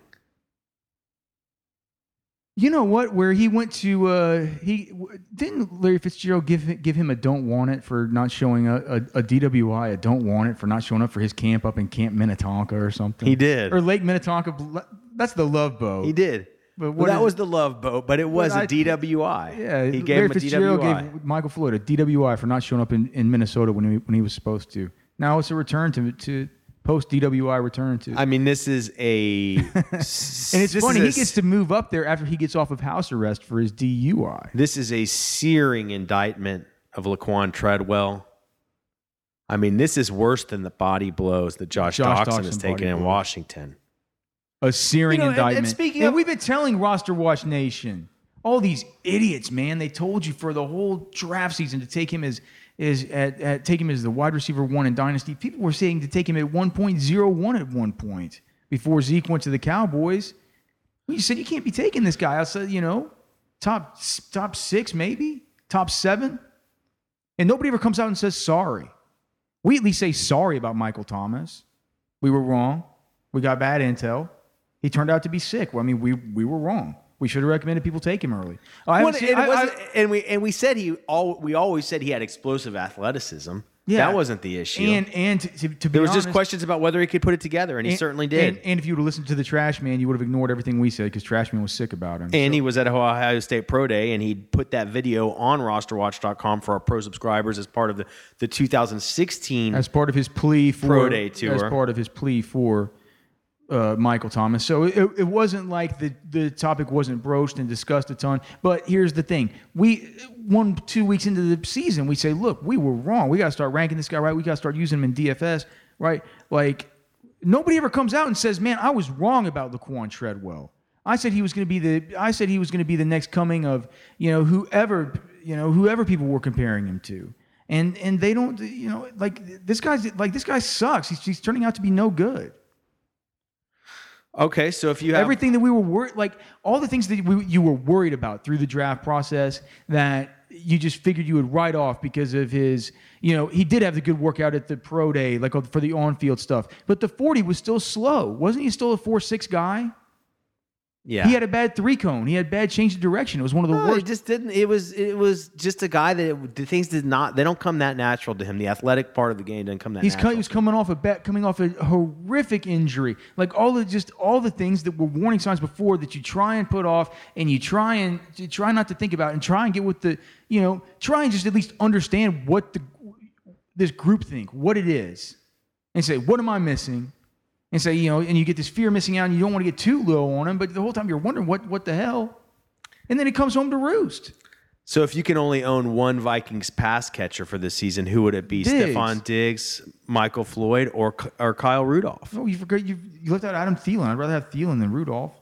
You know what? Where he went to, uh, he didn't Larry Fitzgerald give give him a don't want it for not showing a, a, a DWI, a don't want it for not showing up for his camp up in Camp Minnetonka or something. He did. or Lake Minnetonka. That's the Love Boat. He did. But Well, that is- was the love boat, but it was I- a DWI. Yeah, he Larry gave him a Fitzgerald gave Michael Floyd a DWI for not showing up in, in Minnesota when he when he was supposed to. Now it's a return to to post DWI return to. I mean, this is a. and it's funny he gets to move up there after he gets off of house arrest for his DUI. This is a searing indictment of Laquan Treadwell. I mean, this is worse than the body blows that Josh, Josh Doctson Doctson has taken in blows. Washington. A searing You know, and- and indictment. speaking and of- we've been telling Roster Watch Nation, all these idiots, man, they told you for the whole draft season to take him as is at, at take him as the wide receiver one in Dynasty. People were saying to take him at 1.01 at one point before Zeke went to the Cowboys. You said you can't be taking this guy outside, you know, top top six, maybe, top seven. And nobody ever comes out and says sorry. We at least say sorry about Michael Thomas. We were wrong. We got bad intel. He turned out to be sick. Well, I mean, we we were wrong. We should have recommended people take him early. I Well, seen- I- I- and we and we said he all we always said he had explosive athleticism. Yeah. that wasn't the issue. and and to, to, to be there was honest, just questions about whether he could put it together, and he and- certainly did. And, and if you would have listened to the Trash Man, you would have ignored everything we said because Trash Man was sick about him. And he was at Ohio State Pro Day, and he put that video on rosterwatch.com for our pro subscribers as part of the, the 2016. as part of his plea for Pro Day tour. as part of his plea for uh, Michael Thomas. So it, it wasn't like the the topic wasn't broached and discussed a ton. But here's the thing: we one two weeks into the season, we say, look, we were wrong. We got to start ranking this guy right. We got to start using him in DFS right. Like nobody ever comes out and says, man, I was wrong about Laquan Treadwell. I said he was going to be the. I said he was going to be the next coming of you know whoever you know whoever people were comparing him to, and and they don't you know like this guy's like this guy sucks. He's, he's turning out to be no good. Okay, so if you have Everything that we were worried, like all the things that we, you were worried about through the draft process that you just figured you would write off because of his, you know, he did have the good workout at the pro day, like for the on field stuff. But the 40 was still slow. Wasn't he still a 4 6 guy? Yeah, He had a bad three cone. He had bad change of direction. It was one of the No, it worst. just didn't. It was it was just a guy that it, the things did not. They don't come that natural to him. The athletic part of the game doesn't come that. He's natural. he was coming off a bet, coming off a horrific injury. Like all the just all the things that were warning signs before that you try and put off, and you try and you try not to think about, and try and get with the you know try and just at least understand what the this group think, what it is, and say what am I missing, and say you know, and you get this fear of missing out, and you don't want to get too low on them, but the whole time you're wondering what what the hell, and then it comes home to roost. So if you can only own one Vikings pass catcher for this season, who would it be? Diggs. Stefon Diggs, Michael Floyd, or or Kyle Rudolph? Oh, you forgot you you left out Adam Thielen. I'd rather have Thielen than Rudolph.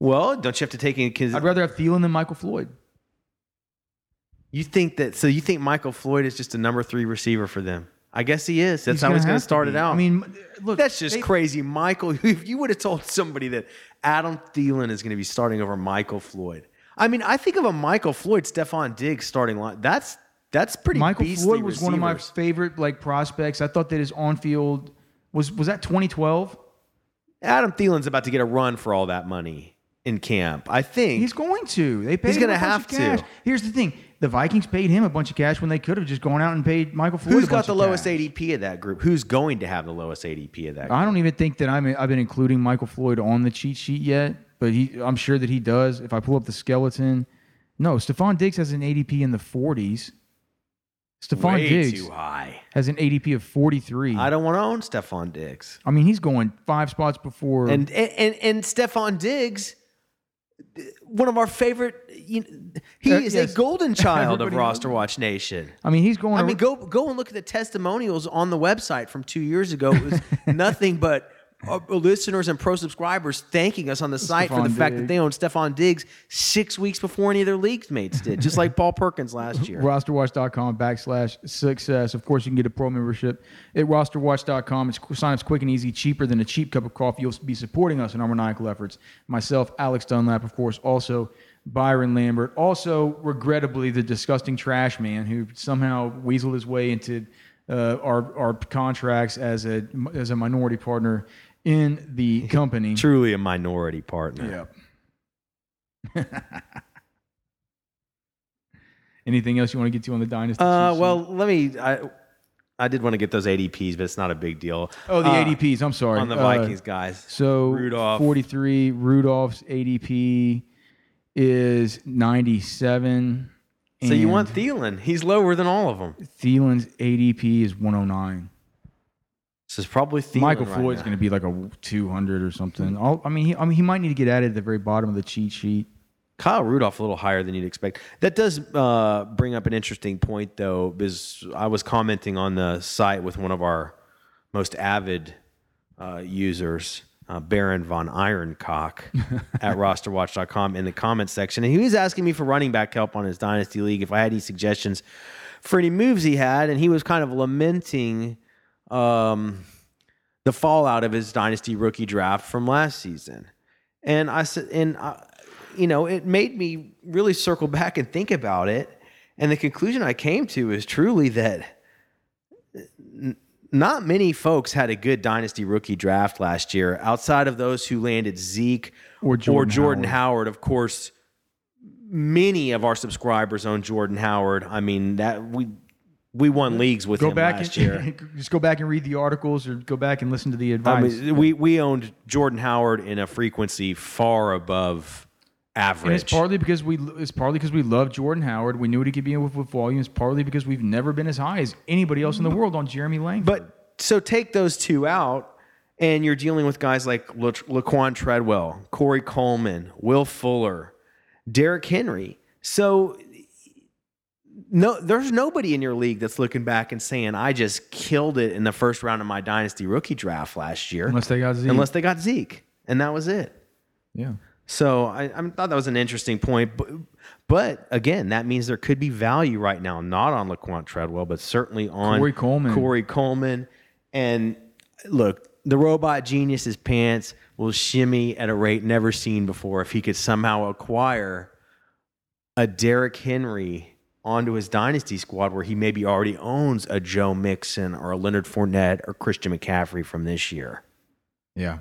Well, don't you have to take in? Cause I'd rather have Thielen than Michael Floyd. you think that? So you think Michael Floyd is just a number three receiver for them? I guess he is. That's He's how he's going to start it out. I mean, look, that's just they- crazy, Michael. If you would have told somebody that Adam Thielen is going to be starting over Michael Floyd, I mean, I think of a Michael Floyd, Stefon Diggs starting line. That's that's pretty. Michael Floyd was one of my favorite like prospects. I thought that his on-field was was that 2012. Adam Thielen's about to get a run for all that money in camp. I think He's going to. They paid He's gonna have to. Here's the thing: the Vikings paid him a bunch of cash when they could have just gone out and paid Michael Floyd. Who's got the lowest cash. ADP of that group? Who's going to have the lowest ADP of that? Group? I don't even think that I'm I've been including Michael Floyd on the cheat sheet yet, but he I'm sure that he does. If I pull up the skeleton, no, Stefon Diggs has an ADP in the 40s. Stefon Way Diggs too high. has an ADP of 43. I don't want to own Stefon Diggs. I mean, he's going five spots before. And and and, and Stefon Diggs, one of our favorite. You know, he Uh, is yes. a golden child of Roster. Watch Nation. I mean, he's going. I mean, go go and look at the testimonials on the website from two years ago. It was nothing but listeners and pro subscribers thanking us on the site for the Stefon fact that they owned Stefon Diggs six weeks before any of their league mates did, just like Paul Perkins last year. rosterwatch.com backslash success. Of course, you can get a pro membership at rosterwatch.com. It's sign up's quick and easy, cheaper than a cheap cup of coffee. You'll be supporting us in our maniacal efforts. Myself, Alex Dunlap, of course, also Byron Lambert, also regrettably the disgusting trash man who somehow weaseled his way into uh, our our contracts as a as a minority partner in the company. Truly a minority partner. Yep. Anything else you want to get to on the dynasty? Uh, well, let me. I I did want to get those ADPs, but it's not a big deal. Oh, the Uh, ADPs. I'm sorry. on the Uh, Vikings guys. so Rudolph. 43. Rudolph's ADP is 97. So you want Thielen? He's lower than all of them. Thielen's ADP is 109. This is probably Thielen. Michael right Floyd's now. going to be like a 200 or something. I'll, I mean, he, I mean, he might need to get added at the very bottom of the cheat sheet. Kyle Rudolph a little higher than you'd expect. That does uh, bring up an interesting point, though, because I was commenting on the site with one of our most avid uh, users, uh, Baron von Ironcock at rosterwatch.com in the comments section. And he was asking me for running back help on his Dynasty League if I had any suggestions for any moves he had. And he was kind of lamenting um, the fallout of his Dynasty rookie draft from last season. And I said, and I, you know, it made me really circle back and think about it. And the conclusion I came to is truly that n- not many folks had a good dynasty rookie draft last year outside of those who landed Zeke Or Jordan Howard. Of course, many of our subscribers own Jordan Howard. I mean, that we we won leagues with Go him back last and year. just go back and read the articles or go back and listen to the I advice. mean, we we owned Jordan Howard in a frequency far above average. And it's partly because we it's partly because we love Jordan Howard. We knew what he could be with, with volume. It's partly because we've never been as high as anybody else in the mm. world on Jeremy Langford. But so take those two out, and you're dealing with guys like La- Laquan Treadwell, Corey Coleman, Will Fuller, Derrick Henry. So no, there's nobody in your league that's looking back and saying, "I just killed it in the first round of my dynasty rookie draft last year," unless they got Zeke. unless they got Zeke, and that was it. yeah. So I, I thought that was an interesting point, but, but again, that means there could be value right now, not on Laquan Treadwell, but certainly on Corey Coleman. Corey Coleman, and look, the robot genius is pants. will shimmy at a rate never seen before if he could somehow acquire a Derrick Henry onto his dynasty squad where he maybe already owns a Joe Mixon or a Leonard Fournette or Christian McCaffrey from this year. Yeah.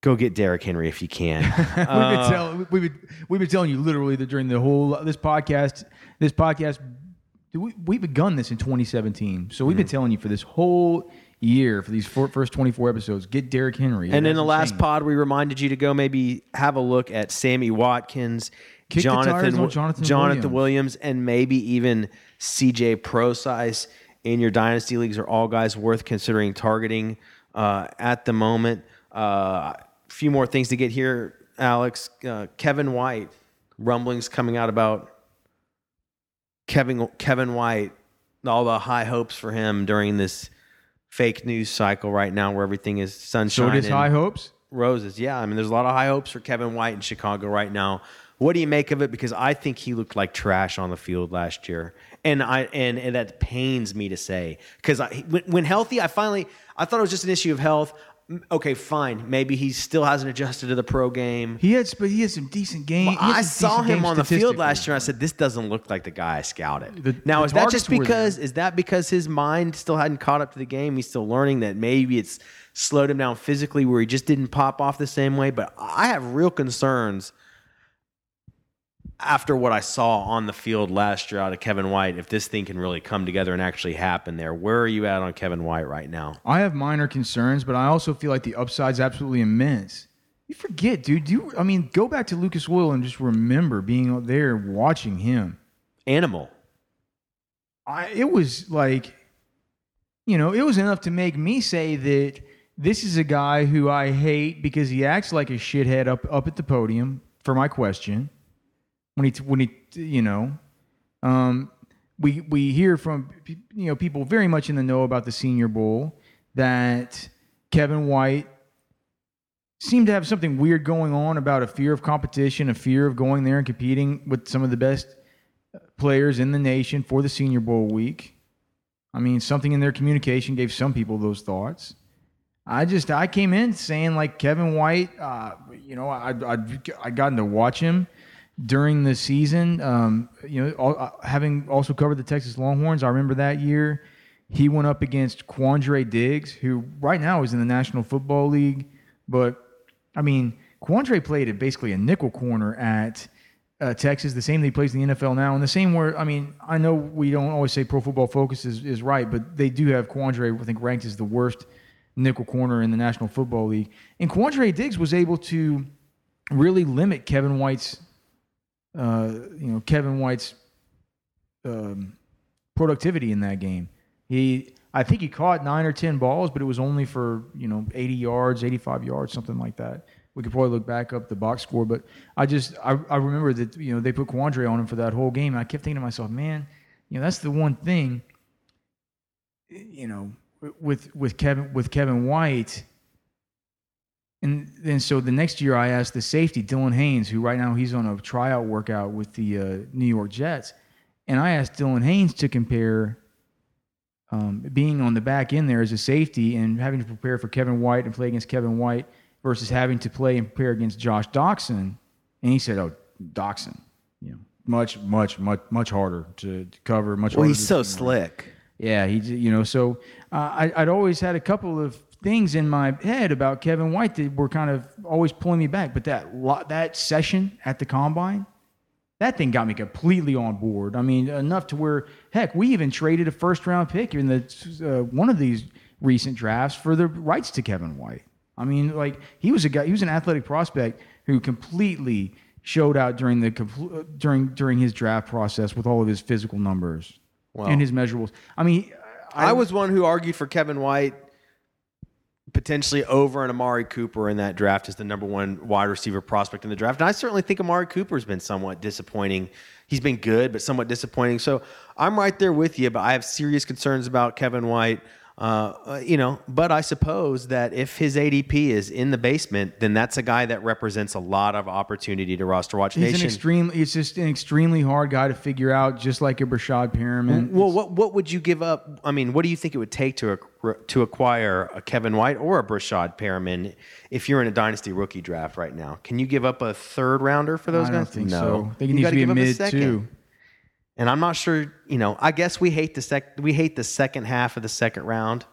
Go get Derrick Henry if you can. we've, been Uh, tell, we've, been, we've been telling you literally that during the whole this podcast, this podcast, we, we begun this in 2017. So we've Mm-hmm. been telling you for this whole year, for these four, first 24 episodes, get Derrick Henry. And in the hasn't last pod, we reminded you to go maybe have a look at Sammy Watkins, Kick Jonathan, on Jonathan Jonathan Williams. Williams, and maybe even CJ Prosise in your dynasty leagues are all guys worth considering targeting uh, at the moment. Uh, a few more things to get here, Alex. Uh, Kevin White, rumblings coming out about Kevin Kevin White, all the high hopes for him during this fake news cycle right now, where everything is sunshine. So does and- high hopes. Roses. Yeah, I mean, there's a lot of high hopes for Kevin White in Chicago right now. What do you make of it? Because I think he looked like trash on the field last year, and I and, and that pains me to say. Because when, when healthy, I finally I thought it was just an issue of health. Okay, fine. Maybe he still hasn't adjusted to the pro game. He had, but he had some decent games. had I saw him on the field last year. and I said, "This doesn't look like the guy I scouted." The- now, the is that just because is that because his mind still hadn't caught up to the game? He's still learning that maybe it's slowed him down physically, where he just didn't pop off the same way. But I have real concerns after what I saw on the field last year out of Kevin White. If this thing can really come together and actually happen there, where are you at on Kevin White right now? I have minor concerns, but I also feel like the upside's absolutely immense. You forget, dude. Do you, I mean, go back to Lucas Oil and just remember being there watching him. Animal. I, it was like, you know, it was enough to make me say that this is a guy who I hate because he acts like a shithead up up at the podium for my question. When he when he you know, um, we we hear from you know people very much in the know about the Senior Bowl that Kevin White seemed to have something weird going on about a fear of competition, a fear of going there and competing with some of the best players in the nation for the Senior Bowl week. I mean, something in their communication gave some people those thoughts. I just I came in saying like Kevin White, uh, you know, I I I gotten to watch him during the season. Um, you know, all, uh, having also covered the Texas Longhorns, I remember that year he went up against Quandre Diggs, who right now is in the National Football League, but I mean, Quandre played at basically a nickel corner at uh, Texas, the same that he plays in the NFL now, and the same where I mean, I know we don't always say Pro Football Focus is, is right, but they do have Quandre, I think, ranked as the worst nickel corner in the National Football League, and Quandre Diggs was able to really limit Kevin White's, uh, you know, Kevin White's um, productivity in that game. He, I think he caught nine or ten balls, but it was only for you know 80 yards, 85 yards, something like that. We could probably look back up the box score, but I just I, I remember that you know they put Quandre on him for that whole game. And I kept thinking to myself, man, you know that's the one thing, you know, with with Kevin with Kevin White. And then so the next year I asked the safety Dylan Haines, who right now he's on a tryout workout with the uh, New York Jets, and I asked Dylan Haines to compare um, being on the back end there as a safety and having to prepare for Kevin White and play against Kevin White versus having to play and prepare against Josh Doctson. And he said, "Oh, Doctson, you know, much, much, much, much harder to, to cover. Much Well, harder he's so slick. Yeah, he, you know, so uh, I, I'd always had a couple of things in my head about Kevin White that were kind of always pulling me back. But that that session at the combine, that thing got me completely on board. I mean, enough to where heck, we even traded a first round pick in the uh, one of these recent drafts for the rights to Kevin White. I mean, like he was a guy, he was an athletic prospect who completely showed out during the uh, during during his draft process with all of his physical numbers and his measurables. I mean, I was one who argued for Kevin White potentially over an Amari Cooper in that draft as the number one wide receiver prospect in the draft. And I certainly think Amari Cooper's been somewhat disappointing. He's been good, but somewhat disappointing. So I'm right there with you, but I have serious concerns about Kevin White. Uh, you know, but I suppose that if his ADP is in the basement, then that's a guy that represents a lot of opportunity to roster watch He's nation. an extreme. He's just an extremely hard guy to figure out, just like a Breshad Perriman. well, what what would you give up? I mean, what do you think it would take to to acquire a Kevin White or a Breshad Perriman if you're in a dynasty rookie draft right now? Can you give up a third rounder for those I guys? don't think no. so. I think You it needs gotta to be a mid second. too. And I'm not sure. You know, I guess we hate the sec. We hate the second half of the second round.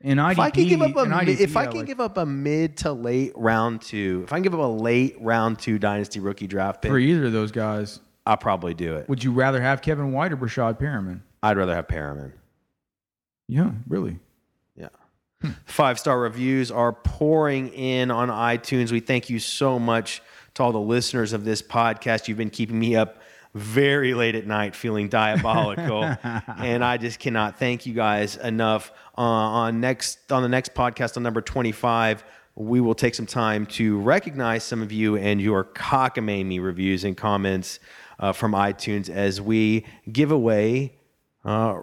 And IDP, If I can give up a IDP, if I can like- give up a mid to late round two, if I can give up a late round two dynasty rookie draft pick, for either of those guys, I'll probably do it. would you rather have Kevin White or Breshad Perriman? I'd rather have Perriman. Yeah, really. Yeah. Hmm. Five star reviews are pouring in on iTunes. We thank you so much to all the listeners of this podcast. You've been keeping me up very late at night feeling diabolical. And i just cannot thank you guys enough. Uh, on next on the next podcast on number 25 we will take some time to recognize some of you and your cockamamie reviews and comments uh, from itunes as we give away uh,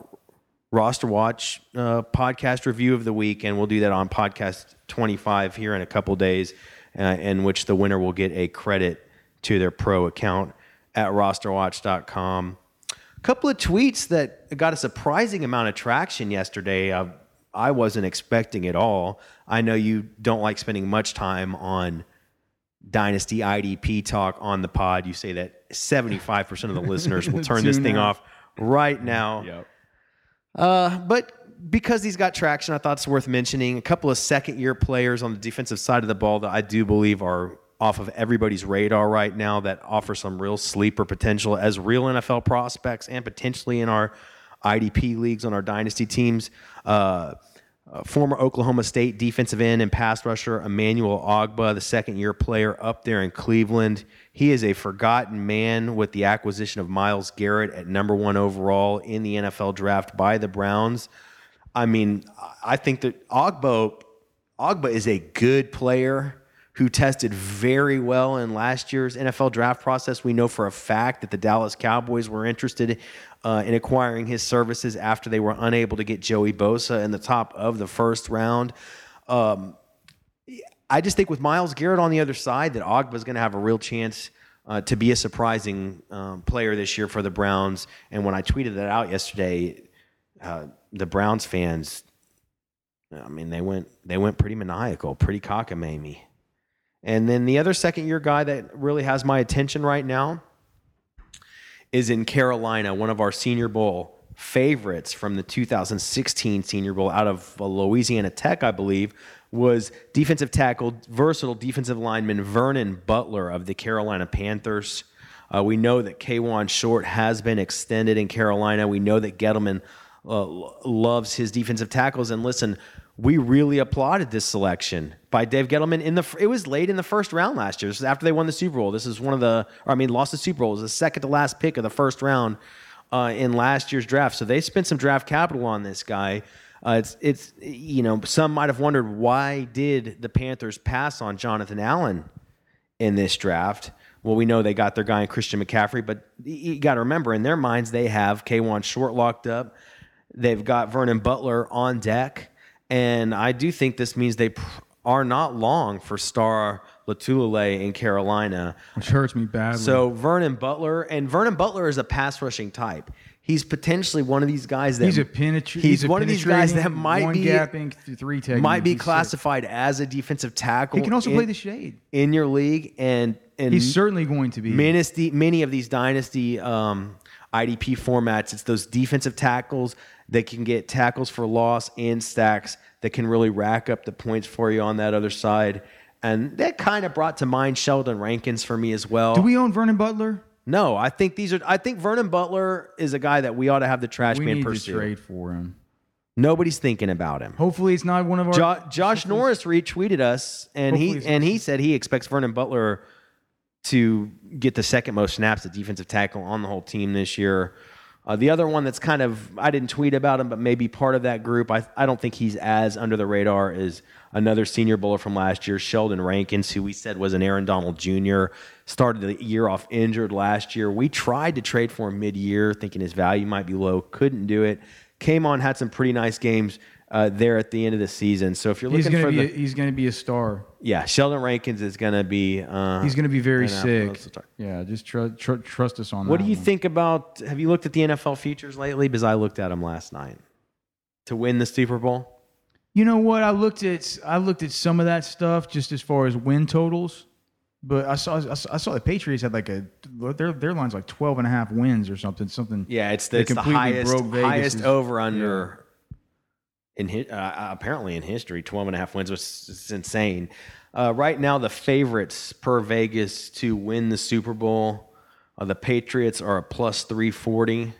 roster watch uh, podcast review of the week, and we'll do that on podcast 25 here in a couple days, uh, in which the winner will get a credit to their pro account at rosterwatch.com. A couple of tweets that got a surprising amount of traction yesterday. Uh, I wasn't expecting at all. I know you don't like spending much time on Dynasty IDP talk on the pod. You say that 75% of the listeners will turn this thing off right now. Uh, but because he's got traction, I thought it's worth mentioning a couple of second year players on the defensive side of the ball that I do believe are off of everybody's radar right now that offer some real sleeper potential as real NFL prospects and potentially in our IDP leagues on our dynasty teams. Uh, uh, former Oklahoma State defensive end and pass rusher Emmanuel Ogbah, the second year player up there in Cleveland. He is a forgotten man with the acquisition of Myles Garrett at number one overall in the NFL draft by the Browns. I mean, I think that Ogbah, Ogbah is a good player who tested very well in last year's NFL draft process. We know for a fact that the Dallas Cowboys were interested uh, in acquiring his services after they were unable to get Joey Bosa in the top of the first round. Um, I just think with Myles Garrett on the other side, that Ogbah is going to have a real chance uh, to be a surprising um, player this year for the Browns. And when I tweeted that out yesterday, uh, the Browns fans, I mean, they went they went pretty maniacal, pretty cockamamie. And then the other second year guy that really has my attention right now is in Carolina, one of our Senior Bowl favorites from the 2016 Senior Bowl out of uh, Louisiana Tech, I believe, was defensive tackle, versatile defensive lineman Vernon Butler of the Carolina Panthers. Uh, we know that Kawann Short has been extended in Carolina. We know that Gettleman uh, loves his defensive tackles. And listen, we really applauded this selection by Dave Gettleman. In the it was late in the first round last year. This is after they won the Super Bowl. This is one of the, or I mean, lost the Super Bowl. It was the second to last pick of the first round uh, in last year's draft. So they spent some draft capital on this guy. Uh, it's it's you know some might have wondered why did the Panthers pass on Jonathan Allen in this draft. Well, we know they got their guy in Christian McCaffrey, but you got to remember in their minds they have Kawann Short locked up. They've got Vernon Butler on deck, and I do think this means they pr- are not long for Star Lotulelei in Carolina. Which hurts me badly. So Vernon Butler, and Vernon Butler is a pass rushing type. He's potentially one of these guys that he's a penetr- He's, a one of these guys that might one be gapping three technique. might be He's sick. classified as a defensive tackle. He can also in, play the shade. in your league, and and He's certainly going to be. Dynasty, many of these dynasty um, IDP formats, it's those defensive tackles that can get tackles for loss and stacks that can really rack up the points for you on that other side. And that kind of brought to mind Sheldon Rankins for me as well. Do we own Vernon Butler? No, I think these are. I think Vernon Butler is a guy that we ought to have the trash We man need pursue. to trade for him. Nobody's thinking about him. Hopefully, it's not one of our. Jo- Josh Norris retweeted us, and Hopefully he and he said he expects Vernon Butler to get the second most snaps at defensive tackle on the whole team this year. Uh, the other one that's kind of I didn't tweet about him, but maybe part of that group. I I don't think he's as under the radar is another Senior Bowler from last year, Sheldon Rankins, who we said was an Aaron Donald Jr. Started the year off injured last year. We tried to trade for him mid-year, thinking his value might be low. Couldn't do it. Came on, had some pretty nice games uh, there at the end of the season. So if you're looking for the a, he's gonna be a star. yeah, Sheldon Rankins is going to be uh, He's gonna be very sick. Yeah, just tr- tr- trust us on What that. What do you one. think about? Have you looked at the NFL futures lately? Because I looked at them last night to win the Super Bowl. You know what? I looked at I looked at some of that stuff just as far as win totals, but I saw I saw, I saw the Patriots had like a their their line's like 12 and a half wins or something something. Yeah, it's the, it's the completely highest highest over under in hi- uh, apparently in history. 12 and a half wins was it's insane. Uh, right now, the favorites per Vegas to win the Super Bowl, uh, the Patriots are a plus 340.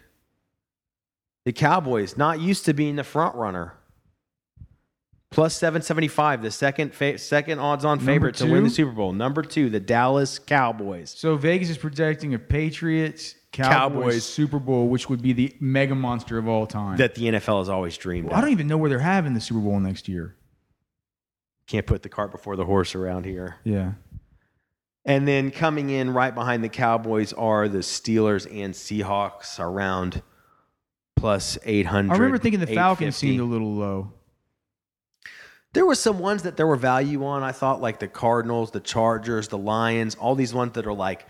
The Cowboys, not used to being the front runner, plus 775. The second fa- second odds on favorite to win the? Super Bowl. Number two, the Dallas Cowboys. So Vegas is projecting a Patriots Cowboys, Cowboys. Super Bowl, which would be the mega monster of all time. That the NFL has always dreamed I of. I don't even know where they're having the Super Bowl next year. Can't put the cart before the horse around here. Yeah. And then coming in right behind the Cowboys are the Steelers and Seahawks around plus 800. I remember thinking the Falcons seemed a little low. There were some ones that there were value on. I thought like the Cardinals, the Chargers, the Lions, all these ones that are like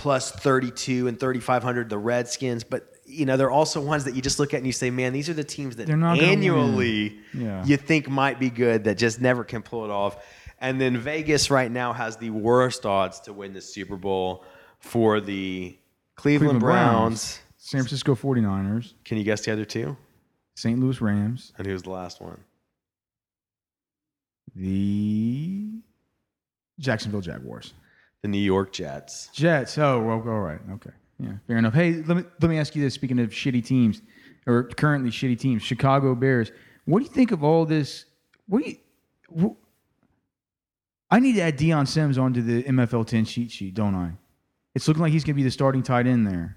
plus 32 and 3500 the Redskins, but you know, they're also ones that you just look at and you say, "Man, these are the teams that annually Yeah. you think might be good that just never can pull it off." And then Vegas right now has the worst odds to win the Super Bowl for the Cleveland, Cleveland Browns. San Francisco 49ers, Can you guess the other two? St. Louis Rams, And who's the last one? the Jacksonville Jaguars. The New York Jets. Jets. Oh, well, all right. Okay. Yeah, fair enough. Hey, let me let me ask you this. Speaking of shitty teams, or currently shitty teams, Chicago Bears. What do you think of all this? What do you? wh- I need to add Dion Sims onto the MFL 10 cheat sheet, don't I? It's looking like he's going to be the starting tight end there.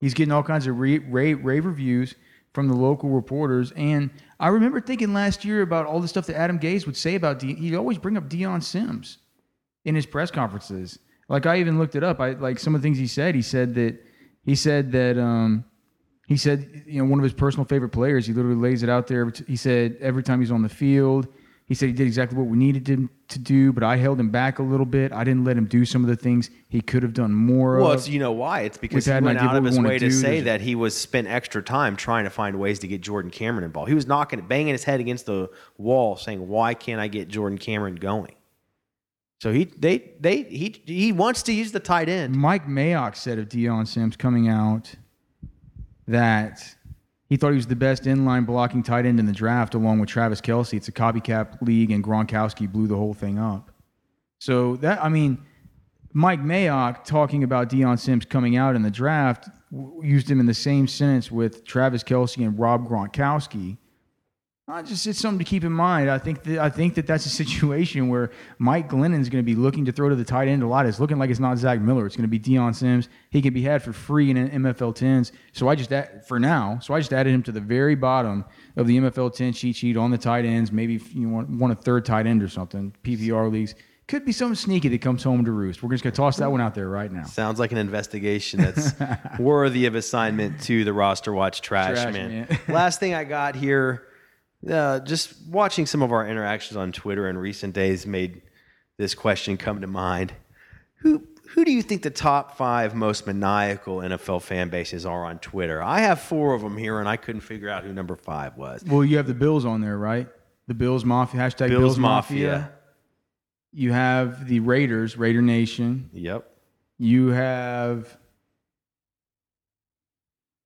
He's getting all kinds of rave, rave, reviews from the local reporters. And I remember thinking last year about all the stuff that Adam Gase would say about De- he'd always bring up Dion Sims in his press conferences. Like I even looked it up. I like some of the things he said. He said that he said that um, he said you know one of his personal favorite players. He literally lays it out there. He said every time he's on the field, he said he did exactly what we needed him to do, but I held him back a little bit. I didn't let him do some of the things he could have done more Well, of. you know why? It's because We've he went out of his way to say There's- that he was spent extra time trying to find ways to get Jordan Cameron involved. He was knocking, banging his head against the wall, saying, "Why can't I get Jordan Cameron going?" So he, they, they, he, he wants to use the tight end. Mike Mayock said of Dion Sims coming out that he thought he was the best inline blocking tight end in the draft, along with Travis Kelce. It's a copycat league, and Gronkowski blew the whole thing up. So that I mean, Mike Mayock talking about Dion Sims coming out in the draft used him in the same sentence with Travis Kelce and Rob Gronkowski. I just it's something to keep in mind. I think that I think that that's a situation where Mike Glennon is going to be looking to throw to the tight end a lot. It's looking like it's not Zach Miller. It's going to be Dion Sims. He can be had for free in an MFL tens. So I just add, for now. So I just added him to the very bottom of the MFL ten cheat sheet on the tight ends. Maybe if you want, want a third tight end or something. PPR leagues could be something sneaky that comes home to roost. We're just going to toss that one out there right now. Sounds like an investigation that's worthy of assignment to the roster watch trash, Trash man. man. Last thing I got here, uh, just watching some of our interactions on Twitter in recent days made this question come to mind. Who who do you think the top five most maniacal NFL fan bases are on Twitter? I have four of them here, and I couldn't figure out who number five was. Well, you have the Bills on there, right? The Bills Mafia hashtag Bills, Bills, Mafia. Mafia. You have the Raiders, Raider Nation. Yep. You have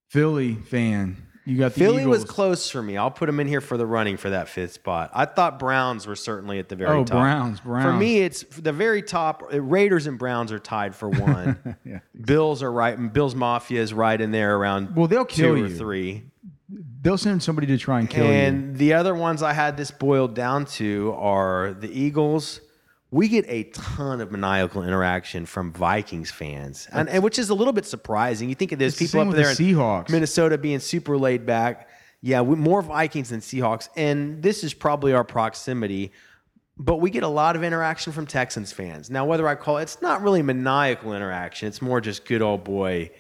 Philly fan. You got the Philly was close for me. I'll put them in here for the running for that fifth spot. I thought Browns were certainly at the very Oh, top. Browns, Browns. For me, it's the very top. Raiders and Browns are tied for one. Yeah. Bills are right. Bills Mafia is right in there around Well, they'll kill two or you. three. They'll send somebody to try and kill you. And the other ones I had this boiled down to are the Eagles. We get a ton of maniacal interaction from Vikings fans, and, and which is a little bit surprising. You think of there's people up there the in Seahawks. Minnesota being super laid back. Yeah, we, more Vikings than Seahawks, and this is probably our proximity. But we get a lot of interaction from Texans fans. Now, whether I call it, it's not really maniacal interaction. It's more just good old boy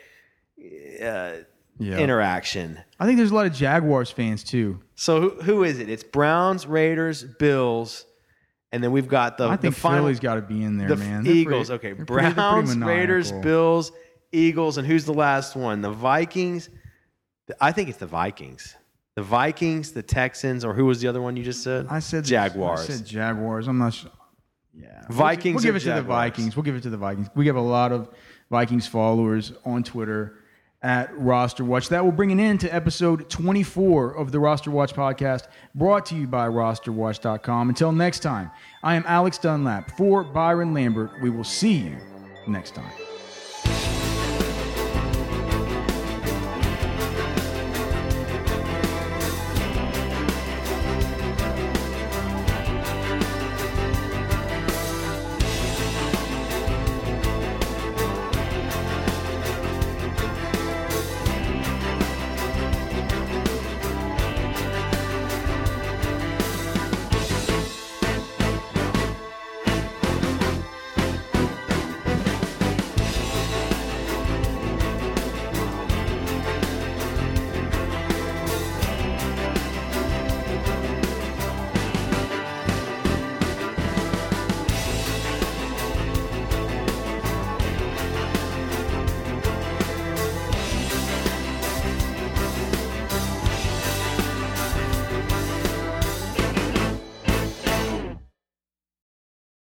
uh, Yeah. interaction. I think there's a lot of Jaguars fans too. So who, who is it? It's Browns, Raiders, Bills, and then we've got the I think the final Philly's got to be in there, the man. They're Eagles. pretty- okay, they're pretty- pretty Browns, Raiders. Bills, Eagles, and who's the last one? The Vikings. I think it's the Vikings. The Vikings, the Texans, or who was the other one you just said? I said Jaguars. I said Jaguars. I'm not sure. Yeah, Vikings We'll, give it to the Vikings. We'll give it to the Vikings. We have a lot of Vikings followers on Twitter at Roster Watch. That will bring an end to episode 24 of the Roster Watch podcast, brought to you by RosterWatch.com. Until next time, I am Alex Dunlap for Byron Lambert. We will see you next time.